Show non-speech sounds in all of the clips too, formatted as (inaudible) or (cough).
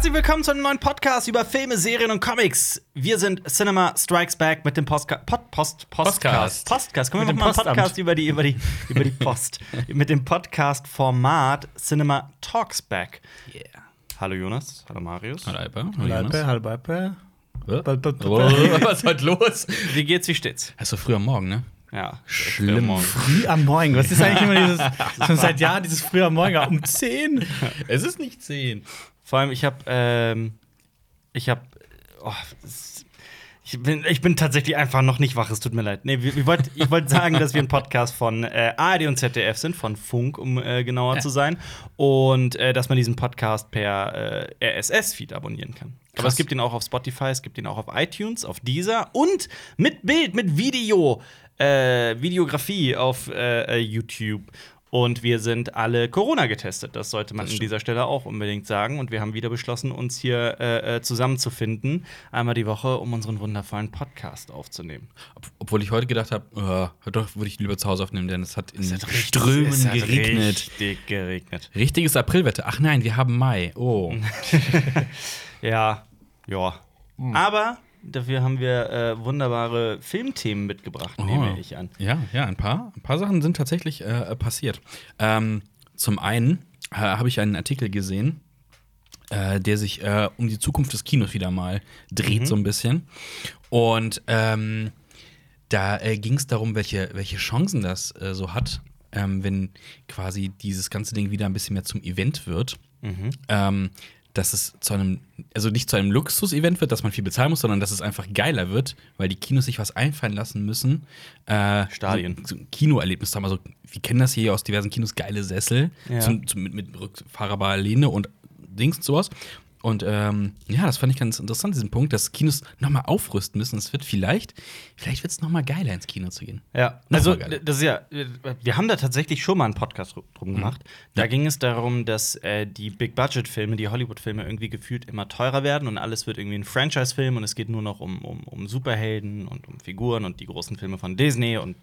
Herzlich willkommen zu einem neuen Podcast über Filme, Serien und Comics. Wir sind Cinema Strikes Back mit dem Postka Pod Post Postcast. Postcast. Postcast. Können wir Mit machen dem mal einen Podcast über die über die über die Post (laughs) mit dem Podcast Format Cinema Talks Back. Yeah. Hallo Jonas, hallo Marius. Hallo Alper. Hä? Bal- bal- Oh, was ist heute los? Wie geht's, wie steht's? Es ist so früh am Morgen, ne? Ja, Schlimm. Morgen. Früh am Morgen. Was ist eigentlich immer dieses, (laughs) schon seit Jahren dieses früh am Morgen um 10? Es ist nicht 10. Vor allem ich habe ähm, ich habe oh, ich bin, ich bin tatsächlich einfach noch nicht wach, es tut mir leid. Nee, wollt, ich wollte (laughs) sagen, dass wir ein Podcast von äh, ARD und ZDF sind, von Funk, um äh, genauer Ja. zu sein. Und äh, dass man diesen Podcast per äh, RSS-Feed abonnieren kann. Aber Krass. es gibt ihn auch auf Spotify, es gibt ihn auch auf iTunes, auf Deezer und mit Bild, mit Video, äh, Videografie auf äh, YouTube. Und wir sind alle Corona getestet. Das sollte man Das an dieser Stelle auch unbedingt sagen. Und wir haben wieder beschlossen, uns hier äh, äh, zusammenzufinden, einmal die Woche, um unseren wundervollen Podcast aufzunehmen. Ob, obwohl ich heute gedacht habe, uh, doch würde ich lieber zu Hause aufnehmen, denn es hat in Es hat richtig- Strömen es hat geregnet. Richtig geregnet. Richtiges Aprilwetter. Ach nein, wir haben Mai. Oh. (laughs) Ja, ja. Hm. Aber dafür haben wir äh, wunderbare Filmthemen mitgebracht, Oh. nehme ich an. Ja, ja, ein paar, ein paar Sachen sind tatsächlich äh, passiert. Ähm, zum einen äh, habe ich einen Artikel gesehen, äh, der sich äh, um die Zukunft des Kinos wieder mal dreht, so ein bisschen. Und ähm, da äh, ging es darum, welche, welche Chancen das so hat, ähm, wenn quasi dieses ganze Ding wieder ein bisschen mehr zum Event wird. Ähm, dass es zu einem, also nicht zu einem Luxus-Event wird, dass man viel bezahlen muss, sondern dass es einfach geiler wird, weil die Kinos sich was einfallen lassen müssen. Äh, Stadien. So, so ein Kinoerlebnis haben. Also, wir kennen das hier aus diversen Kinos, geile Sessel Ja. zum, zum, mit, mit rückfahrbarer Lehne und Dings und sowas. Und ähm, ja, das fand ich ganz interessant, diesen Punkt, dass Kinos nochmal aufrüsten müssen. Es wird vielleicht, vielleicht wird es nochmal geiler, ins Kino zu gehen. Ja, Noch also das ist ja, wir haben da tatsächlich schon mal einen Podcast dr- drum gemacht. Da ging es darum, dass äh, die Big-Budget-Filme, die Hollywood-Filme irgendwie gefühlt immer teurer werden und alles wird irgendwie ein Franchise-Film und es geht nur noch um, um, um Superhelden und um Figuren und die großen Filme von Disney und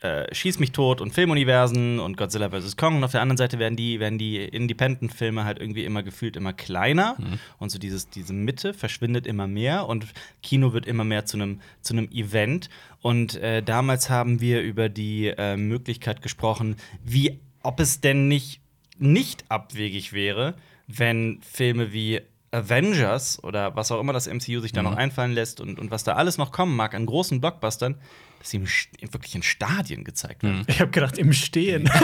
äh, Schieß mich tot und Filmuniversen und Godzilla vs. Kong. Und auf der anderen Seite werden die, werden die Independent-Filme halt irgendwie immer gefühlt immer kleiner. Und so dieses, diese Mitte verschwindet immer mehr und Kino wird immer mehr zu einem zu einem Event. Und äh, damals haben wir über die äh, Möglichkeit gesprochen, wie ob es denn nicht, nicht abwegig wäre, wenn Filme wie Avengers oder was auch immer das MCU sich da noch einfallen lässt und, und was da alles noch kommen mag an großen Blockbustern, dass sie im, wirklich in Stadien gezeigt werden. Ich habe gedacht, im Stehen. (laughs)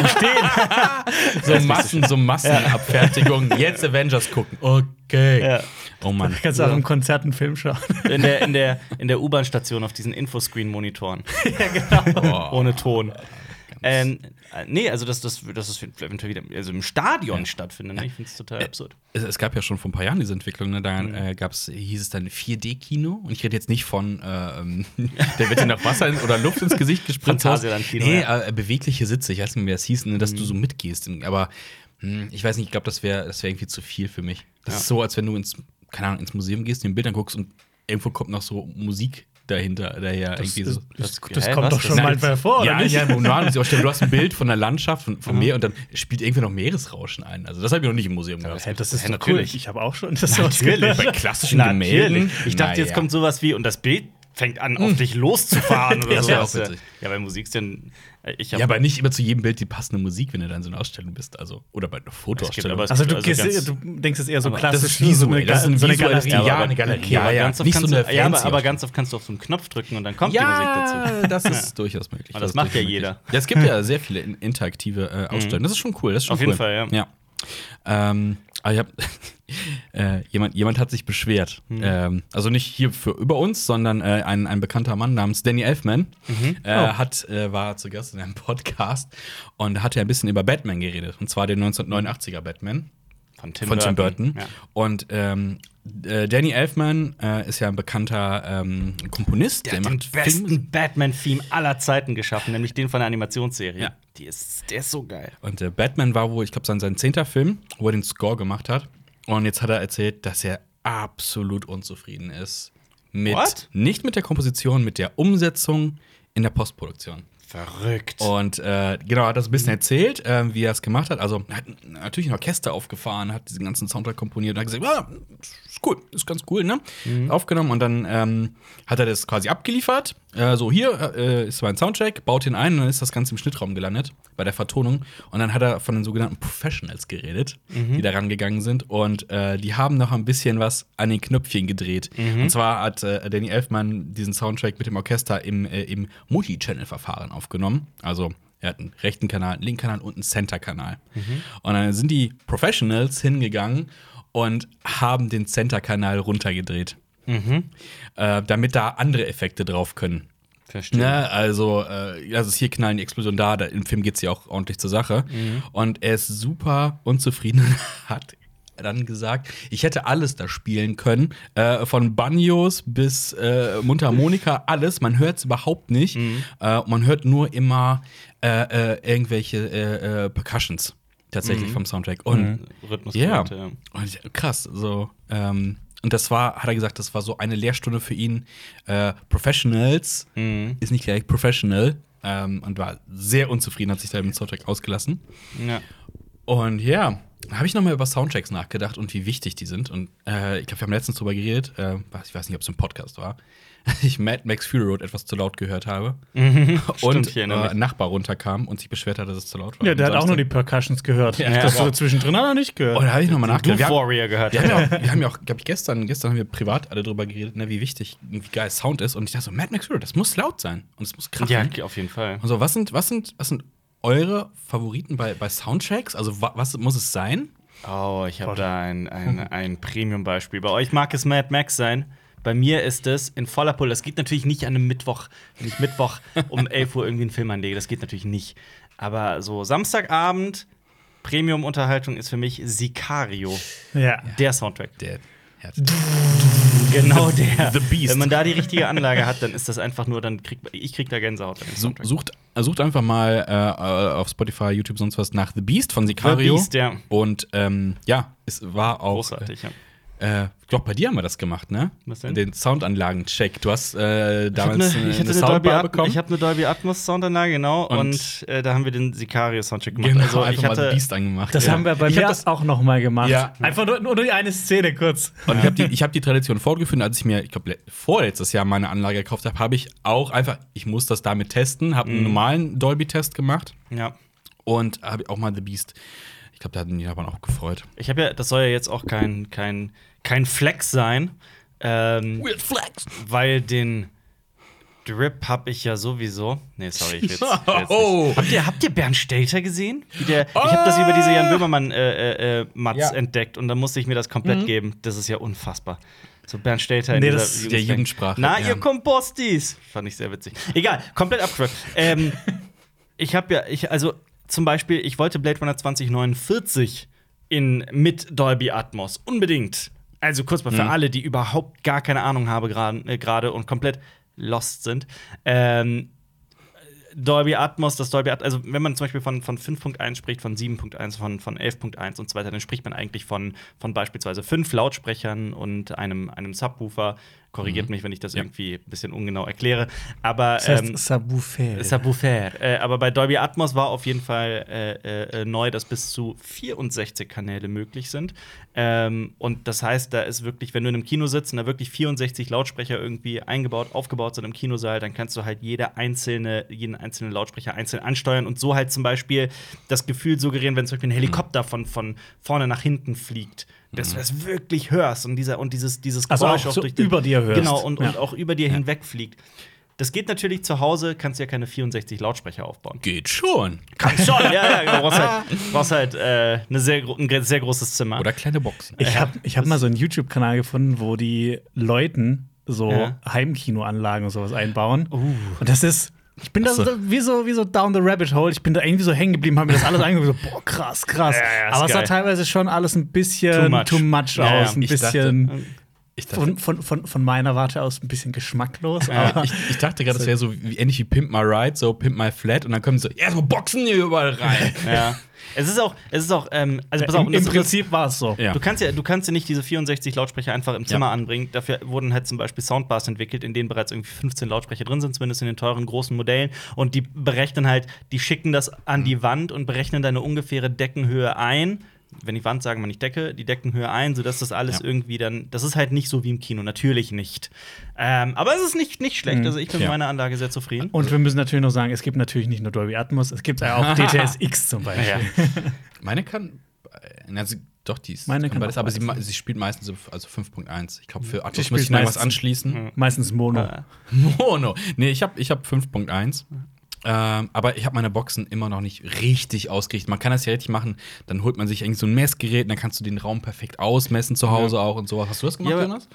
So Massen, so Massenabfertigung. Jetzt Avengers gucken. Okay. Ja. Oh Mann. Kannst du auch im Konzert einen Film schauen. In der, in der, in der U-Bahn-Station auf diesen Infoscreen-Monitoren. (laughs) Oh. Ohne Ton. Ähm, äh, nee, also dass das, das ist eventuell wieder also im Stadion stattfindet. Ne? Ich finde es total absurd. Es, es gab ja schon vor ein paar Jahren diese Entwicklung, ne? da Mhm. äh, gab's, hieß es dann 4D-Kino. Und ich rede jetzt nicht von, äh, (laughs) der wird dir noch Wasser oder Luft ins Gesicht gespritzt. Phantasialand-Kino, Nee, ja. äh, bewegliche Sitze. Ich weiß nicht mehr, wie das hieß, ne? dass Mhm. du so mitgehst. Aber hm, ich weiß nicht, ich glaube, das wäre das wär irgendwie zu viel für mich. Das Ja. ist so, als wenn du ins, keine Ahnung, ins Museum gehst, den Bildern guckst und irgendwo kommt noch so Musik dahinter, daher irgendwie so. das, Das- das hä, kommt was? doch Das- schon manchmal vor, ja, oder nicht? ja, wo man sich auch stellt, du hast ein Bild von der Landschaft, von, vom Meer und dann spielt irgendwie noch Meeresrauschen ein. Also das habe ich noch nicht im Museum gehabt. Das ist Ja, doch natürlich. cool. Ich habe auch schon das Natürlich. Bei klassischen Gemälden. Ich dachte, jetzt Naja. kommt sowas wie, und das Bild fängt an, auf dich loszufahren (laughs) oder Das so. wär auch witzig. Ja, bei Musik ist denn. äh, Ich Ja, aber nicht immer zu jedem Bild die passende Musik, wenn du dann in so einer Ausstellung bist. Also, oder bei einer Fotoausstellung. gibt Also du, Also gehst, ganz- du denkst es eher so Aber klassisch, das ist wie so visuell, eine, das ist ein so eine visuelles Galerie. Ja, aber- eine Galerie. Ja, aber ja. ganz oft Nicht so du, ja, aber, ganz oft kannst du auf so einen Knopf drücken und dann kommt die Musik dazu. ja, das ist (laughs) durchaus möglich. Aber das ist macht ja jeder. Ja, es gibt ja sehr viele in- interaktive äh, Ausstellungen. Das ist schon cool. Das ist schon Auf cool. jeden Fall, ja. ja. Ähm, ich hab, (laughs) äh, jemand, jemand hat sich beschwert. Hm. Ähm, also nicht hier für über uns, sondern äh, ein, ein bekannter Mann namens Danny Elfman Mhm. äh, Oh. hat, äh, war zu Gast in einem (laughs) Podcast und hat ja ein bisschen über Batman geredet. Und zwar den 1989er Batman Von Tim von Tim Burton. Ja. Und ähm, äh, Danny Elfman äh, ist ja ein bekannter ähm, Komponist. Der hat den besten Batman-Theme aller Zeiten geschaffen, nämlich den von der Animationsserie. Ja. Die ist, der ist so geil. Und äh, Batman war wohl, ich glaube, sein, sein zehnter Film, wo er den Score gemacht hat. Und jetzt hat er erzählt, dass er absolut unzufrieden ist. Mit, What? Nicht mit der Komposition, mit der Umsetzung in der Postproduktion. Verrückt. Und äh, genau, hat das ein bisschen erzählt, äh, wie er es gemacht hat. Also er hat natürlich ein Orchester aufgefahren, hat diesen ganzen Soundtrack komponiert und hat gesagt, ja, ist cool, ist ganz cool, ne? Aufgenommen und dann ähm, hat er das quasi abgeliefert. Äh, so, hier äh, ist mein Soundtrack, baut ihn ein und dann ist das Ganze im Schnittraum gelandet bei der Vertonung. Und dann hat er von den sogenannten Professionals geredet, die da rangegangen sind. Und äh, die haben noch ein bisschen was an den Knöpfchen gedreht. Und zwar hat äh, Danny Elfman diesen Soundtrack mit dem Orchester im, im Multi-Channel-Verfahren aufgenommen. Also er hat einen rechten Kanal, einen linken Kanal und einen Center-Kanal. Und dann sind die Professionals hingegangen und haben den Center-Kanal runtergedreht. Äh, damit da andere Effekte drauf können. Verstehe. Ne, also, äh, also hier knallen die Explosionen da, da im Film geht es ja auch ordentlich zur Sache. Und er ist super unzufrieden (laughs) und hat dann gesagt, ich hätte alles da spielen können, äh, von Banjos bis äh, Mundharmonika, alles. Man hört es überhaupt nicht. Äh, man hört nur immer äh, äh, irgendwelche äh, Percussions tatsächlich vom Soundtrack. Und Rhythmus. ja. ja. Und krass, so. Ähm, und das war, hat er gesagt, das war so eine Lehrstunde für ihn. Professionals Mhm. ist nicht gleich professional. Ähm, und war sehr unzufrieden, hat sich da im Soundtrack ausgelassen. ja. Und ja, habe ich nochmal über Soundtracks nachgedacht und wie wichtig die sind. Und äh, ich glaube, wir haben letztens drüber geredet. Äh, ich weiß nicht, ob es im Podcast war. (laughs) Ich Mad Max Fury Road etwas zu laut gehört habe. (laughs) und ich erinnere äh, ein Nachbar runterkam und sich beschwert hat, dass es zu laut war. Ja, der hat Und auch nur die Percussions gehört. Ja, das so zwischendrin hat er nicht gehört. Und da habe ich nochmal Du nachgedacht. Wir haben- Warrior gehört. Wir haben ja auch, wir haben ja auch glaube ich, gestern, gestern haben wir privat alle drüber geredet, ne, wie wichtig, wie geil Sound ist. Und ich dachte so, Mad Max Fury, das muss laut sein. Und es muss krachen. ja, auf jeden Fall. Und so, was sind, was sind, was sind eure Favoriten bei, bei Soundtracks? Also, wa, was muss es sein? Oh, ich habe da ein, ein, ein Premium-Beispiel. Bei euch mag es Mad Max sein. Bei mir ist es in voller Pulle. Das geht natürlich nicht an einem Mittwoch, wenn ich Mittwoch um (laughs) 11 Uhr irgendwie einen Film anlege. Das geht natürlich nicht. Aber so Samstagabend, Premium-Unterhaltung ist für mich Sicario. ja. Der Soundtrack. Der. Genau der. The Beast. Wenn man da die richtige Anlage hat, dann ist das einfach nur, dann kriegt ich krieg da Gänsehaut. bei dem Su- Soundtrack. Sucht, sucht einfach mal äh, auf Spotify, YouTube, sonst was nach The Beast von Sicario. The Beast, ja. Und ähm, ja, es war auch. Großartig, ja. Äh, ich glaube, bei dir haben wir das gemacht, ne? Was denn? Den Soundanlagen-Check. Du hast äh, Ich habe damals eine, eine, ich eine eine Dolby, Soundbar At bekommen. ich hab eine Dolby Atmos Soundanlage, genau. Und, Und- äh, da haben wir den Sicario Soundtrack gemacht. genau, also ich einfach mal hatte, The Beast angemacht. Das ja. haben wir bei ich mir das auch noch mal gemacht. Ja. Einfach nur, nur die eine Szene kurz. Und ich habe die, ich hab die Tradition fortgeführt, als ich mir, ich glaube, vorletztes Jahr meine Anlage gekauft habe, habe ich auch einfach, ich muss das damit testen, habe Mhm. einen normalen Dolby-Test gemacht ja. und habe auch mal The Beast. Ich glaube, da hatten die Japaner auch gefreut. Ich habe ja, das soll ja jetzt auch kein, kein, kein Flex sein. Ähm, Weird Flex! weil den Drip habe ich ja sowieso. Nee, sorry, ich (laughs) jetzt, Oh. Habt ihr, habt ihr Bernd Stelter gesehen? Wie der, Ich habe das über diese Jan Böhmermann äh, äh, Mats Ja. entdeckt und dann musste ich mir das komplett geben. Das ist ja unfassbar. So Bernd Stelter in Nee, dieser das ist der Jugendsprache. Jugendsprache, Na, ja. ihr Kompostis. Fand ich sehr witzig. Egal, komplett abgeschwört. ähm, (laughs) ich habe ja, ich, also zum Beispiel, ich wollte Blade Runner 2049 in, mit Dolby Atmos. Unbedingt. Also kurz mal für alle, die überhaupt gar keine Ahnung haben gerade äh, und komplett lost sind. Ähm, Dolby Atmos, das Dolby Atmos, also wenn man zum Beispiel von, von 5.1 spricht, von 7.1, von, von 11.1 und so weiter, dann spricht man eigentlich von, von beispielsweise fünf Lautsprechern und einem, einem Subwoofer. Korrigiert mich, wenn ich das Ja. irgendwie ein bisschen ungenau erkläre. Aber Das heißt ähm, Subwoofer. Subwoofer. Äh, aber bei Dolby Atmos war auf jeden Fall äh, äh, äh, neu, dass bis zu 64 Kanäle möglich sind. Ähm, und das heißt, da ist wirklich, wenn du in einem Kino sitzt und da wirklich 64 Lautsprecher irgendwie eingebaut, aufgebaut sind im Kinosaal, dann kannst du halt jede einzelne, jeden einzelnen Lautsprecher einzeln ansteuern und so halt zum Beispiel das Gefühl suggerieren, wenn zum Beispiel ein Helikopter von, von vorne nach hinten fliegt, dass du das wirklich hörst und, dieser, und dieses, dieses Also Geräusch auch so durch den- über dir hörst. Genau, und, Ja. und auch über dir hinweg fliegt. Das geht natürlich zu Hause, kannst du ja keine 64 Lautsprecher aufbauen. Geht schon. Kannst schon, ja, ja, du brauchst halt, (laughs) brauchst halt äh, eine sehr, ein sehr großes Zimmer. Oder kleine Boxen. Ich habe ich hab mal so einen YouTube-Kanal gefunden, wo die Leuten so Ja. Heimkinoanlagen und sowas einbauen. Uh. Und das ist. Ich bin da so. wie, so, wie so down the rabbit hole. Ich bin da irgendwie so hängen geblieben, habe mir das alles angeguckt. So, boah, krass, krass. Ja, ja, Aber es sah teilweise schon alles ein bisschen Too much. Ja, ja. aus. Ein Ich dachte- bisschen. Ich dachte, von, von, von, von meiner Warte aus ein bisschen geschmacklos. Ja, aber ich, ich dachte gerade, (laughs) das wäre so wie, ähnlich wie Pimp My Ride, so Pimp My Flat und dann kommen so, ja, so Boxen hier überall rein. (laughs) Ja. Es ist auch, es ist auch, ähm, also pass auf, im, im Prinzip war es so. Ja. Du kannst ja, du kannst ja nicht diese 64 Lautsprecher einfach im Zimmer Ja. anbringen. Dafür wurden halt zum Beispiel Soundbars entwickelt, in denen bereits irgendwie 15 Lautsprecher drin sind, zumindest in den teuren großen Modellen. Und die berechnen halt, die schicken das an Mhm. die Wand und berechnen deine ungefähre Deckenhöhe ein. Wenn die Wand sagen wir nicht Decke, die Deckenhöhe ein, sodass das alles Ja. irgendwie dann. Das ist halt nicht so wie im Kino, natürlich nicht. Ähm, aber es ist nicht, nicht schlecht. Also ich bin Ja. mit meiner Anlage sehr zufrieden. Und wir müssen natürlich noch sagen, es gibt natürlich nicht nur Dolby Atmos, es gibt ja auch (laughs) DTS X zum Beispiel. Ja. (laughs) Meine kann, also, doch, die ist, Meine kann beides, aber sie, sie spielt meistens so- also 5.1. Ich glaube, für Atmos muss ich noch was anschließen. Meistens Mono. (laughs) Mono. Nee, ich habe ich hab 5.1. Ähm, aber ich habe meine Boxen immer noch nicht richtig ausgerichtet. Man kann das ja richtig machen. Dann holt man sich irgendwie so ein Messgerät, dann kannst du den Raum perfekt ausmessen zu Hause auch und sowas. Hast du das gemacht, Ja, Jonas?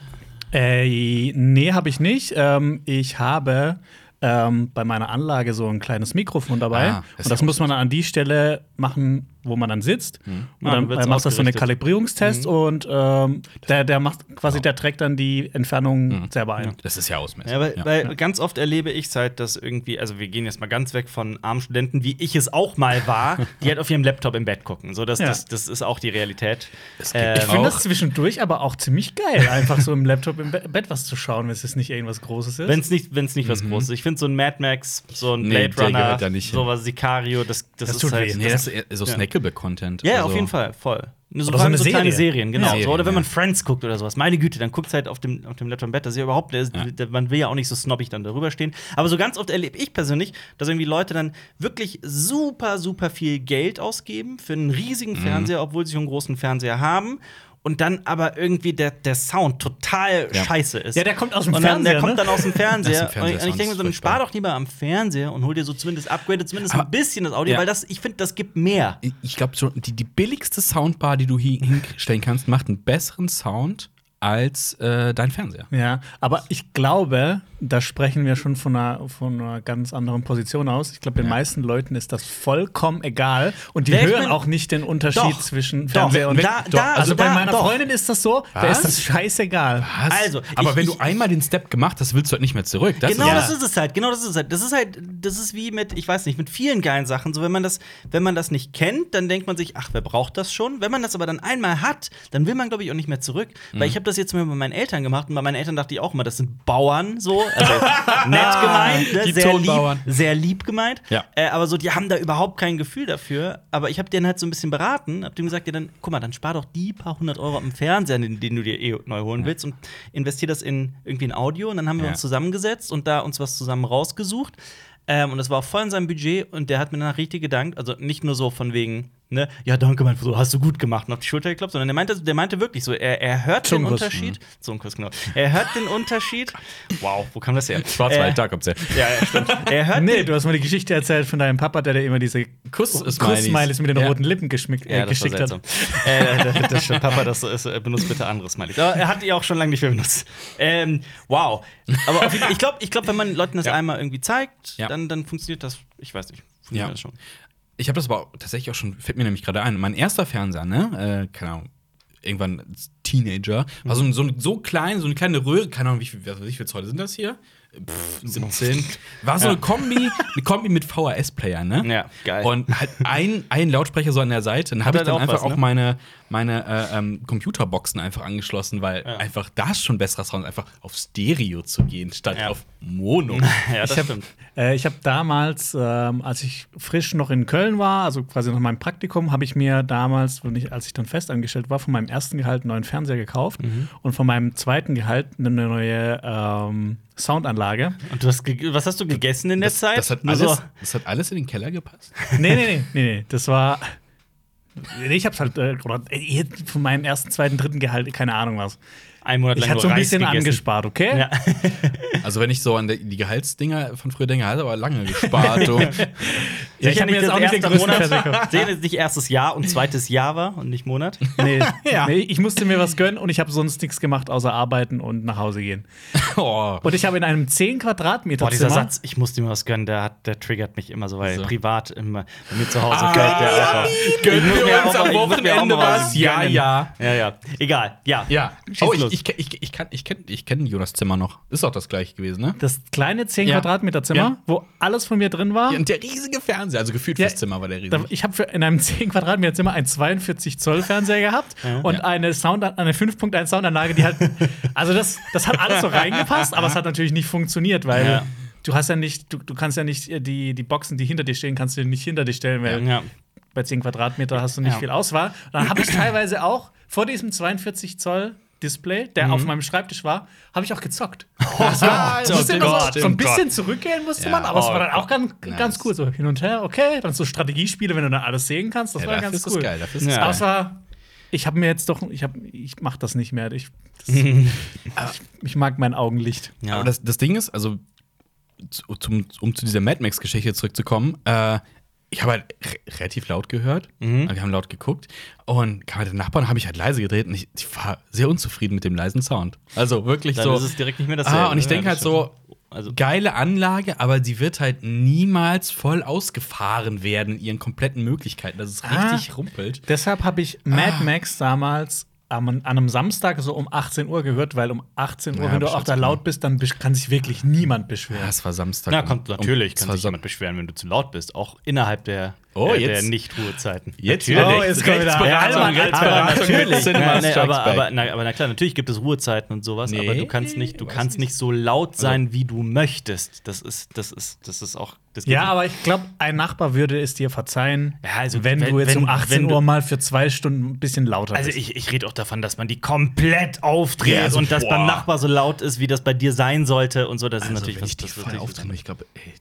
Äh, nee, habe ich nicht. Ähm, ich habe ähm, bei meiner Anlage so ein kleines Mikrofon dabei. Ah, das und das muss man an die Stelle machen, wo man dann sitzt. Und Ah, dann dann wird's äh, macht das so eine ausgerichtet. Kalibrierungstest und ähm, der, der macht quasi, der trägt dann die Entfernung selber ein. Das ist ja ausmessen. Ja, weil, Ja. weil ganz oft erlebe ich es halt, dass irgendwie, also wir gehen jetzt mal ganz weg von armen Studenten, wie ich es auch mal war, (laughs) die halt auf ihrem Laptop im Bett gucken. So, das, Ja. das, das ist auch die Realität. Ähm, Ich finde das zwischendurch aber auch ziemlich geil, einfach so im Laptop im Be Bett was zu schauen, wenn es jetzt nicht irgendwas Großes ist. Wenn es nicht, wenn's nicht was Großes ist. Ich finde so ein Mad Max, so ein Nee, Blade der Runner, sowas Sicario, das, das, Das ist halt. weh. nee, das so Ja. Snackable-Content. ja, Also- auf jeden Fall, voll. So, Oder so eine so kleine Serie. Serien, genau. Ja. so, oder wenn man Ja. Friends guckt oder sowas. Meine Güte, dann guckt halt auf dem, auf dem Laptop im Bett. Das ist ja überhaupt, der ist, Ja. man will ja auch nicht so snobbig dann darüber stehen. Aber so ganz oft erlebe ich persönlich, dass irgendwie Leute dann wirklich super, super viel Geld ausgeben für einen riesigen Mhm. Fernseher, obwohl sie schon einen großen Fernseher haben. Und dann aber irgendwie der, der Sound total Ja. scheiße ist. Ja, der kommt aus dem und dann, Der Fernseher, kommt ne? dann aus dem (laughs) Fernseher. Aus dem Fernseher und ich denke mir so, dann spar doch lieber am Fernseher und hol dir so zumindest upgrade zumindest Aber- ein bisschen das Audio, Ja. weil das, ich finde, das gibt mehr. Ich glaube, so die, die billigste Soundbar, die du hi- hinstellen kannst, macht einen besseren Sound als äh, dein Fernseher. Ja, aber ich glaube, da sprechen wir schon von einer, von einer ganz anderen Position aus. Ich glaube, den meisten Leuten ist das vollkommen egal und die Wer ich hören auch nicht den Unterschied Doch, zwischen doch, Fernseher und da- Doch. da- Also bei da- meiner doch. Freundin ist das so, da Was? ist das scheißegal. Was? Also, aber ich- wenn ich- du einmal den Step gemacht hast, willst du halt nicht mehr zurück. Das genau ist, das ist es halt, genau das ist es halt. Das ist halt, das ist wie mit, ich weiß nicht, mit vielen geilen Sachen. So, wenn man das, wenn man das nicht kennt, dann denkt man sich, ach, wer braucht das schon? Wenn man das aber dann einmal hat, dann will man, glaube ich, auch nicht mehr zurück. Mhm. Weil ich habe das jetzt mal bei meinen Eltern gemacht und bei meinen Eltern dachte ich auch immer, das sind Bauern so. Also nett (laughs) gemeint, ne? Sehr, lieb, sehr lieb gemeint. Ja. Äh, aber so, die haben da überhaupt kein Gefühl dafür. Aber ich habe denen halt so ein bisschen beraten, hab denen gesagt, ja, dann, guck mal, dann spar doch die paar hundert Euro am Fernseher, den, den du dir eh neu holen willst und investier das in irgendwie in Audio. Und dann haben wir uns zusammengesetzt und da uns was zusammen rausgesucht. Ähm, und das war auch voll in seinem Budget und der hat mir danach richtig gedankt. Also nicht nur so von wegen, ne, ja, danke, mein so hast du gut gemacht und auf die Schulter geklopft, sondern der meinte, der meinte wirklich so, er, er hört den. Unterschied. Zungenkuss, genau. Er hört den Unterschied. Wow, wo kam das her? Schwarzwald, Äh, da kommt's her. Ja, ja, stimmt. Er hört Nee, du hast mir die Geschichte erzählt von deinem Papa, der dir immer diese Kuss-Smileys. Mit den Ja. roten Lippen geschmickt, äh, Ja, das geschickt hat. äh, das, das stimmt. Papa, das ist, äh, benutzt bitte andere Smileys. Aber er hat die auch schon lange nicht mehr benutzt. Ähm, wow. Aber ich glaube, ich glaub, wenn man Leuten das Ja. einmal irgendwie zeigt, dann, dann funktioniert das, ich weiß nicht, funktioniert Ja. Ich habe das aber auch tatsächlich auch schon, fällt mir nämlich gerade ein. Mein erster Fernseher, ne? Äh, keine Ahnung, irgendwann als Teenager, war so, ein- so, ein- so klein, so eine kleine Röhre, keine Ahnung, wie viel, wie viel Zoll sind das hier? Pff, 17. War so eine Kombi, eine Kombi mit VHS-Player, ne? Ja, geil. Und halt ein, ein Lautsprecher so an der Seite. Dann habe ich dann auch einfach was, auch ne? meine, meine äh, ähm, Computerboxen einfach angeschlossen, weil Ja. einfach da ist schon besserer Sound, einfach auf Stereo zu gehen, statt Ja. auf Mono. (laughs) Ja, das Ich hab- stimmt. Äh, ich habe damals, ähm, als ich frisch noch in Köln war, also quasi nach meinem Praktikum, habe ich mir damals, ich, als ich dann festangestellt war, von meinem ersten Gehalt einen neuen Fernseher gekauft Mhm. und von meinem zweiten Gehalt eine neue ähm, Soundanlage. Und du hast was hast du gegessen in der Das, Zeit? das, hat Nur alles, so- das hat alles in den Keller gepasst. Nee, nee, nee, nee, nee. Das war. Nee, ich hab's halt äh, oder, äh, von meinem ersten, zweiten, dritten Gehalt, keine Ahnung was. Ein Monat lang Ich hatte nur so ein Reis bisschen gegessen. angespart, okay? Ja. (laughs) Also wenn ich so an die, Gehaltsdinger von früher denke, hat er aber lange gespart. (laughs) Ja, ich hab mir jetzt auch nicht den größten gekauft. (laughs) Sehen jetzt nicht erstes Jahr und zweites Jahr war und nicht Monat. Nee, Ja. nee, ich musste mir was gönnen und ich habe sonst nichts gemacht, außer arbeiten und nach Hause gehen. Oh. Und ich habe in einem 10 Quadratmeter Boah, dieser Zimmer. Satz, ich muss dir mal was gönnen, der, hat, der triggert mich immer so, weil So. privat immer bei mir zu Hause Ah, fällt der ja, einfach. gönnen Ich wir mir uns auch am ich mir Wochenende was? Ja, ja. Ja, ja. Egal, ja. Ja. Schieß Oh, ich, los. Ich, ich, ich, kann, ich kenne ich kenn Jonas Zimmer noch. Ist auch das gleiche gewesen, ne? Das kleine 10 Ja. Quadratmeter Zimmer, Ja. wo alles von mir drin war. Ja, und der riesige Fernseher, also gefühlt fürs Zimmer war der riesig. Ich habe in einem (laughs) 10 Quadratmeter Zimmer einen 42 Zoll Fernseher gehabt und eine Sound eine 5.1 Soundanlage, die halt (laughs) also das das hat alles so reingepasst, aber es hat natürlich nicht funktioniert, weil du hast ja nicht du, du kannst ja nicht äh, die die Boxen, die hinter dir stehen, kannst du nicht hinter dich stellen, weil Ja. bei 10 Quadratmeter hast du nicht Ja. viel Auswahl. Dann habe ich teilweise auch vor diesem 42 Zoll Display, der auf meinem Schreibtisch war, habe ich auch gezockt. (laughs) Das war Oh ein bisschen, Gott, so, so oh ein bisschen zurückgehen musste Ja. man, aber es Oh war dann auch Gott. ganz, Nice. ganz cool. So hin und her, okay. Dann so Strategiespiele, wenn du dann alles sehen kannst, das ja, war dafür ganz ist cool. das geil. Dafür ist das Ja. geil. Aber es war, ich habe mir jetzt doch, ich, hab, ich mache das nicht mehr. Ich, das, (laughs) ich, ich mag mein Augenlicht. Ja. Aber das, das Ding ist, also, zu, zum, um zu dieser Mad Max-Geschichte zurückzukommen, äh, ich habe halt re relativ laut gehört. Mhm. Wir haben laut geguckt. Und kam mit den Nachbarn, habe ich halt leise gedreht und ich, ich war sehr unzufrieden mit dem leisen Sound. Also wirklich Dann so. ist es direkt nicht mehr dasselbe. Ah, und ich ne? denke Ja, halt das so. Also, geile Anlage, aber die wird halt niemals voll ausgefahren werden in ihren kompletten Möglichkeiten, dass es Ah. richtig rumpelt. Deshalb habe ich Mad Max damals am, an einem Samstag so um 18 Uhr gehört, weil um 18 Uhr, Ja, wenn du auch da laut bist, dann kann sich wirklich niemand beschweren. Ja, es war Samstag. na, um- kommt um- natürlich, es kann sich jemand beschweren, wenn du zu laut bist, auch innerhalb der, Oh, der, jetzt- der Nicht-Ruhezeiten. Jetzt Natürlich. wieder Oh, jetzt kommt wieder Allmann, Rechtsberatung, natürlich. Nein, aber, na, aber na klar, natürlich gibt es Ruhezeiten und sowas, Nee, aber du kannst nicht, du kannst nicht. so laut sein, wie du möchtest. Das ist, das ist, das ist auch. Das Ja, aber ich glaube, ein Nachbar würde es dir verzeihen, Ja, also wenn, wenn- du jetzt wenn- um 18 wenn du- Uhr mal für zwei Stunden ein bisschen lauter Also bist. ich, ich rede auch davon, dass man die komplett aufdreht Ja, so, und dass beim Nachbar so laut ist, wie das bei dir sein sollte und so. Das ist Also, natürlich wenn was. ich die das voll aufdrehen, ich glaube, ey,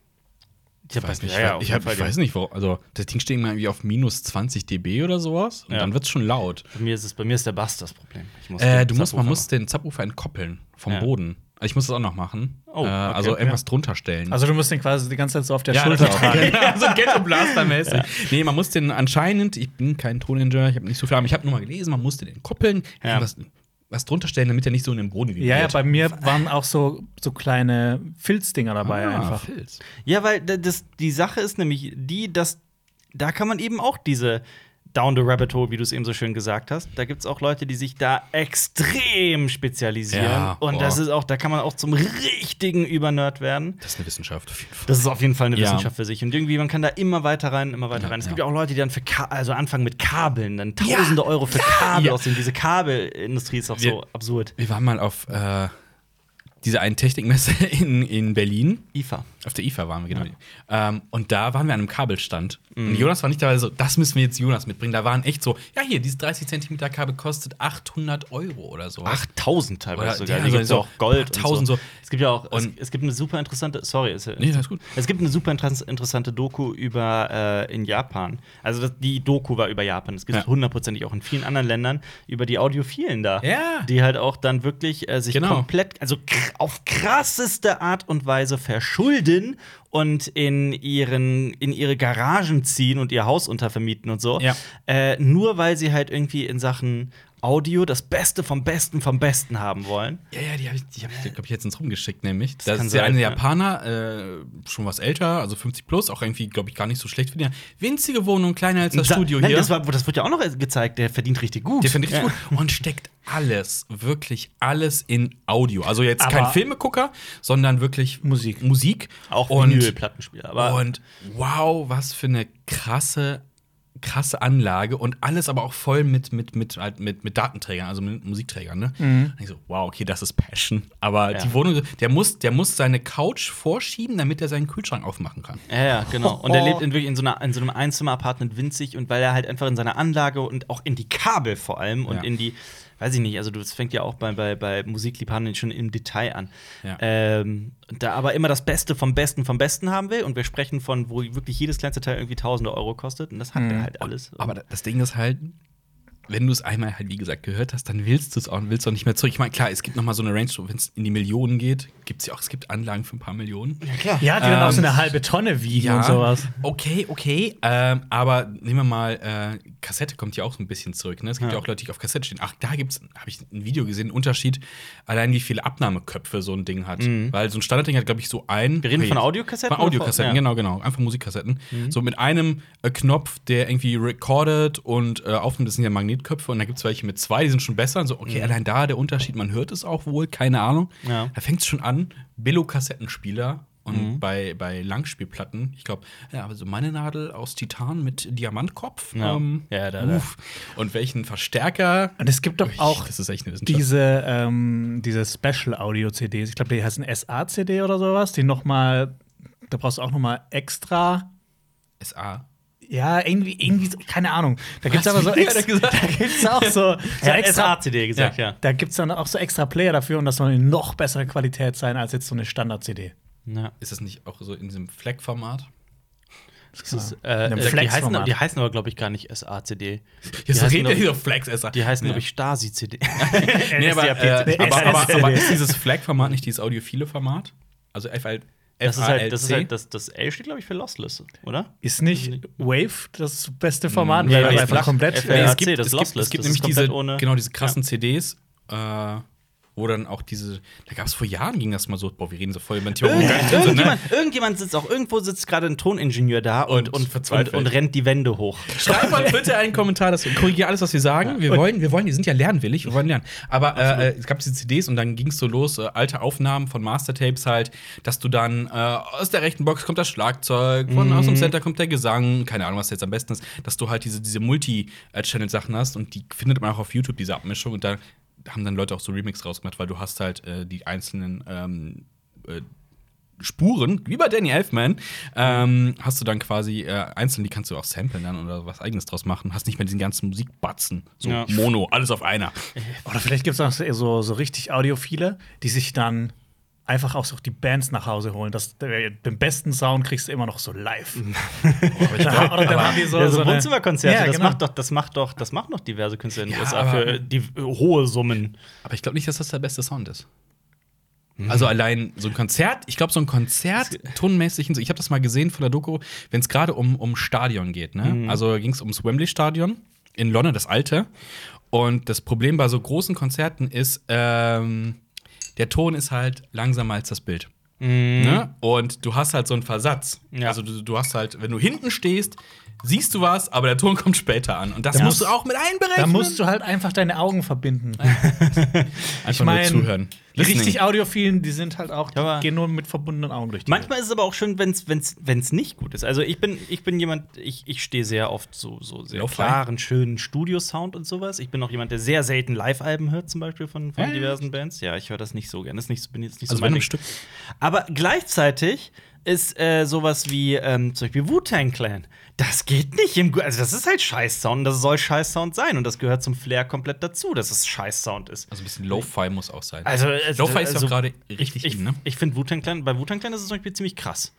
Ich weiß nicht, ja, ja, ich, hab, Fall, ich weiß nicht, wo, also das Ding steht immer irgendwie auf minus 20 dB oder sowas und Ja. dann wird es schon laut. Bei mir ist es, bei mir ist der Bass das Problem. Ich muss Äh, du musst, man muss den Subwoofer entkoppeln vom Ja. Boden. Ich muss das auch noch machen. Oh, äh, okay, also irgendwas drunter stellen. Also du musst den quasi die ganze Zeit so auf der ja, Schulter tragen. (laughs) Ja, so Ghetto Blaster mäßig. Nee, man muss den anscheinend, ich bin kein Toningenieur, ich habe nicht so viel, aber ich habe nur mal gelesen, man musste den koppeln, Ja. was, was drunter stellen, damit er nicht so in den Boden vibriert. Ja, ja, bei mir waren auch so, so kleine Filzdinger dabei ah, einfach. Filz. Ja, weil da- das, die Sache ist nämlich die, dass da kann man eben auch diese Down the Rabbit Hole, wie du es eben so schön gesagt hast. Da gibt es auch Leute, die sich da extrem spezialisieren. Ja, und boah. das ist auch, da kann man auch zum richtigen Übernerd werden. Das ist eine Wissenschaft auf jeden Fall. Das ist auf jeden Fall eine Ja. Wissenschaft für sich. Und irgendwie, man kann da immer weiter rein, immer weiter Ja, rein. Es gibt ja auch Leute, die dann für Ka also anfangen mit Kabeln, dann tausende Euro für Kabel aussehen. Diese Kabelindustrie ist auch Wir- so absurd. Wir waren mal auf äh, dieser einen Technikmesse (laughs) in, in Berlin. IFA. Auf der IFA waren wir, genau. Ähm, und da waren wir an einem Kabelstand. Und Jonas war nicht dabei so, das müssen wir jetzt Jonas mitbringen. Da waren echt so, ja, hier, dieses 30 Zentimeter Kabel kostet 800 Euro oder so. 8000 teilweise Oder- sogar. ja, Die so- so auch Gold. und 1000 so. Es gibt ja auch, es, es gibt eine super interessante, sorry, es, Nee, alles gut. es gibt eine super interess- interessante Doku über äh, in Japan. Also das, die Doku war über Japan. Es gibt Ja. hundertprozentig auch in vielen anderen Ländern über die Audiophilen da. Ja. Die halt auch dann wirklich äh, sich Genau. komplett, also auf krasseste Art und Weise verschulden und in ihren in ihre Garagen ziehen und ihr Haus untervermieten und so. Ja. Äh, nur weil sie halt irgendwie in Sachen Audio das Beste vom Besten vom Besten haben wollen. Ja, ja, die habe ich, hab ich, glaub ich, jetzt ins Rumgeschickt, nämlich. Das, kann ist der sein, eine ja. Japaner, äh, schon was älter, also 50 plus, auch irgendwie, glaube ich, gar nicht so schlecht für die. Winzige Wohnung, kleiner als das Da- Studio Nein, hier. Das, war, das wird ja auch noch gezeigt, der verdient richtig gut. Der finde ich ja. gut. Und steckt alles, wirklich alles in Audio. Also jetzt Aber- kein Filmegucker, sondern wirklich Musik. Musik. Auch Vinyl-Plattenspieler. Aber und wow, was für eine krasse krasse Anlage und alles aber auch voll mit, mit, mit, halt mit, mit Datenträgern, also mit Musikträgern. Ne? Und ich so, wow, okay, das ist Passion. Aber Ja. die Wohnung, der muss, der muss seine Couch vorschieben, damit er seinen Kühlschrank aufmachen kann. Ja, ja, genau. Und er lebt in, wirklich in so, einer, in so einem Einzimmer-Apartment winzig und weil er halt einfach in seiner Anlage und auch in die Kabel vor allem und Ja. in die, weiß ich nicht, also das fängt ja auch bei, bei, bei Musikliebhabern schon im Detail an. Ja. Ähm, da aber immer das Beste vom Besten vom Besten haben will und wir sprechen von, wo wirklich jedes kleinste Teil irgendwie tausende Euro kostet und das hat er halt alles. Aber das Ding ist halt, wenn du es einmal halt, wie gesagt, gehört hast, dann willst du es auch, willst du auch nicht mehr zurück. Ich meine, klar, es gibt noch mal so eine Range, wenn es in die Millionen geht, gibt es ja auch, es gibt Anlagen für ein paar Millionen. Ja, klar. Ja, die dann auch so Ähm, eine halbe Tonne wiegen und sowas. Okay, okay. Ähm, aber nehmen wir mal, äh, Kassette kommt ja auch so ein bisschen zurück. Ne? Es gibt ja, Ja. auch Leute, die auf Kassette stehen. Ach, da gibt's, habe ich ein Video gesehen, einen Unterschied, allein wie viele Abnahmeköpfe so ein Ding hat. Weil so ein Standardding hat, glaube ich, so ein. Mhm. Wir reden von Audiokassetten Von Audiokassetten, ja. Mhm. genau, genau. Einfach Musikkassetten. So mit einem äh, Knopf, der irgendwie recordet und äh, aufnimmt. Das sind ja Magnetköpfe. Und da gibt es welche mit zwei, die sind schon besser. Und so, okay, allein da der Unterschied, man hört es auch wohl, keine Ahnung. Mhm. Ja. Da fängt es schon an. Billo-Kassettenspieler. Und Mhm. bei, bei Langspielplatten, ich glaube, ja, aber so meine Nadel aus Titan mit Diamantkopf. Ja. Ähm, Ja, da- da. Und welchen Verstärker. Und es gibt doch auch diese, ähm, diese Special-Audio-CDs. Ich glaube, die heißen SA-CD oder sowas, die noch mal, da brauchst du auch noch mal extra SA. Ja, irgendwie, irgendwie, so- keine Ahnung. Da gibt's Was? aber so extra, (laughs) da gibt's auch so, (laughs) so Ja, extra, SACD gesagt, ja. da gibt's dann auch so extra Player dafür und das soll eine noch bessere Qualität sein als jetzt so eine Standard-CD. ja. Ist das nicht auch so in diesem Fleck-Format? Ist, In äh, einem äh, die, heißen, Flex-Format. die heißen aber, glaube ich, gar nicht SACD. Die Jetzt heißen, redet ihr über (laughs) Flex SA. die heißen Ja. glaube ich, Stasi-CD. Nee, aber, äh, aber, aber, aber ist dieses Flag-Format nicht dieses audiophile Format? Also FL, Das ist halt, das, ist halt das, das L steht, glaube ich, für Lossless, oder? Ist nicht Wave das beste Format, Nee, weil nee, das einfach komplett. Nee, Ja, es gibt, das es ist gibt, lossless, es gibt das ist nämlich diese, genau, diese krassen CDs, äh, wo dann auch diese, da gab es vor Jahren, ging das mal so, boah, wir reden so voll über den Thema, wir nicht drin sind, ne? irgendjemand, irgendjemand sitzt auch, irgendwo sitzt gerade ein Toningenieur da und, Und und, und, verzweifelt. und, rennt die Wände hoch. Schreib mal bitte einen Kommentar, das korrigiere alles, was wir sagen. Wir wollen, wir wollen, die sind ja lernwillig, wir wollen lernen. Aber äh, äh, es gab diese CDs und dann ging es so los, äh, alte Aufnahmen von Mastertapes halt, dass du dann äh, aus der rechten Box kommt das Schlagzeug, von aus dem Center kommt der Gesang, keine Ahnung, was jetzt am besten ist, dass du halt diese, diese Multi-Channel-Sachen hast und die findet man auch auf YouTube, diese Abmischung und da haben dann Leute auch so Remix rausgemacht, weil du hast halt äh, die einzelnen ähm, äh, Spuren, wie bei Danny Elfman, ähm, hast du dann quasi äh, einzeln, die kannst du auch samplen dann oder was eigenes draus machen. Hast nicht mehr diesen ganzen Musikbatzen. So Ja. Mono, alles auf einer. Oder vielleicht gibt es auch so, so richtig Audiophile, die sich dann einfach auch so die Bands nach Hause holen. Das, den besten Sound kriegst du immer noch so live. (laughs) (laughs) Oder dann haben die so, Ja, so Wohnzimmerkonzerte, Ja, das genau. macht doch, das macht doch, das machen doch diverse Künstler in den Ja, USA für die äh, hohe Summen. Aber ich glaube nicht, dass das der beste Sound ist. Also allein so ein Konzert, ich glaube, so ein Konzert tonmäßig, ich habe das mal gesehen von der Doku, wenn es gerade um, um Stadion geht, ne? Also ging es ums Wembley-Stadion in London, das alte. Und das Problem bei so großen Konzerten ist, ähm, der Ton ist halt langsamer als das Bild. Ne? Und du hast halt so einen Versatz. Ja. Also du, du hast halt, wenn du hinten stehst, siehst du was, aber der Ton kommt später an. Und das Da musst du auch mit einberechnen. Da musst du halt einfach deine Augen verbinden. (laughs) einfach Ich mein, nur zuhören. Die richtig Audiophilen, die sind halt auch, die gehen nur mit verbundenen Augen durch die Manchmal ist es aber auch schön, wenn es wenn's, wenn's nicht gut ist. Also ich bin, ich bin jemand, ich, ich stehe sehr oft so, so sehr Lo-fi? klaren, schönen Studiosound und sowas. Ich bin auch jemand, der sehr selten Live-Alben hört, zum Beispiel von, von Echt? diversen Bands. Ja, ich höre das nicht so gerne. Das ist nicht, bin jetzt nicht Also so mein. Stück. Aber gleichzeitig ist äh, sowas wie ähm, zum Beispiel Wu-Tang Clan. Das geht nicht im Also, das ist halt Scheiß-Sound. und Das soll Scheiß-Sound sein. Und das gehört zum Flair komplett dazu, dass es Scheiß-Sound ist. Also ein bisschen Lo-Fi muss auch sein. Also, äh, Lo-Fi ist also, doch gerade richtig Ich, in, ne? ich finde Wu-Tang Clan, bei Wu-Tang Clan ist es zum Beispiel ziemlich krass.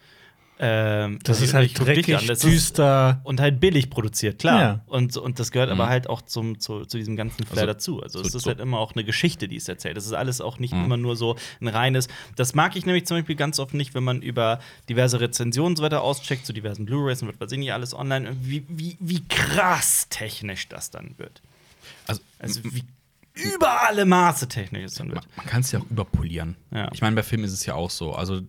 Ähm, Das ist halt ich guck dich dreckig, an, das ist- düster. und halt billig produziert, klar. Ja. Und, und das gehört Mhm. aber halt auch zum, zu, zu diesem ganzen Flair Also, dazu. Also es so- ist so- halt immer auch eine Geschichte, die es erzählt. Das ist alles auch nicht Mhm. immer nur so ein reines. Das mag ich nämlich zum Beispiel ganz oft nicht, wenn man über diverse Rezensionen und so weiter auscheckt, zu diversen Blu-Rays und was weiß ich nicht alles online, wie, wie, wie krass technisch das dann wird. Also, Also wie über alle Maße technisch es dann man, wird. man kann es ja auch überpolieren. Ja. Ich meine, bei Filmen ist es ja auch so. Also,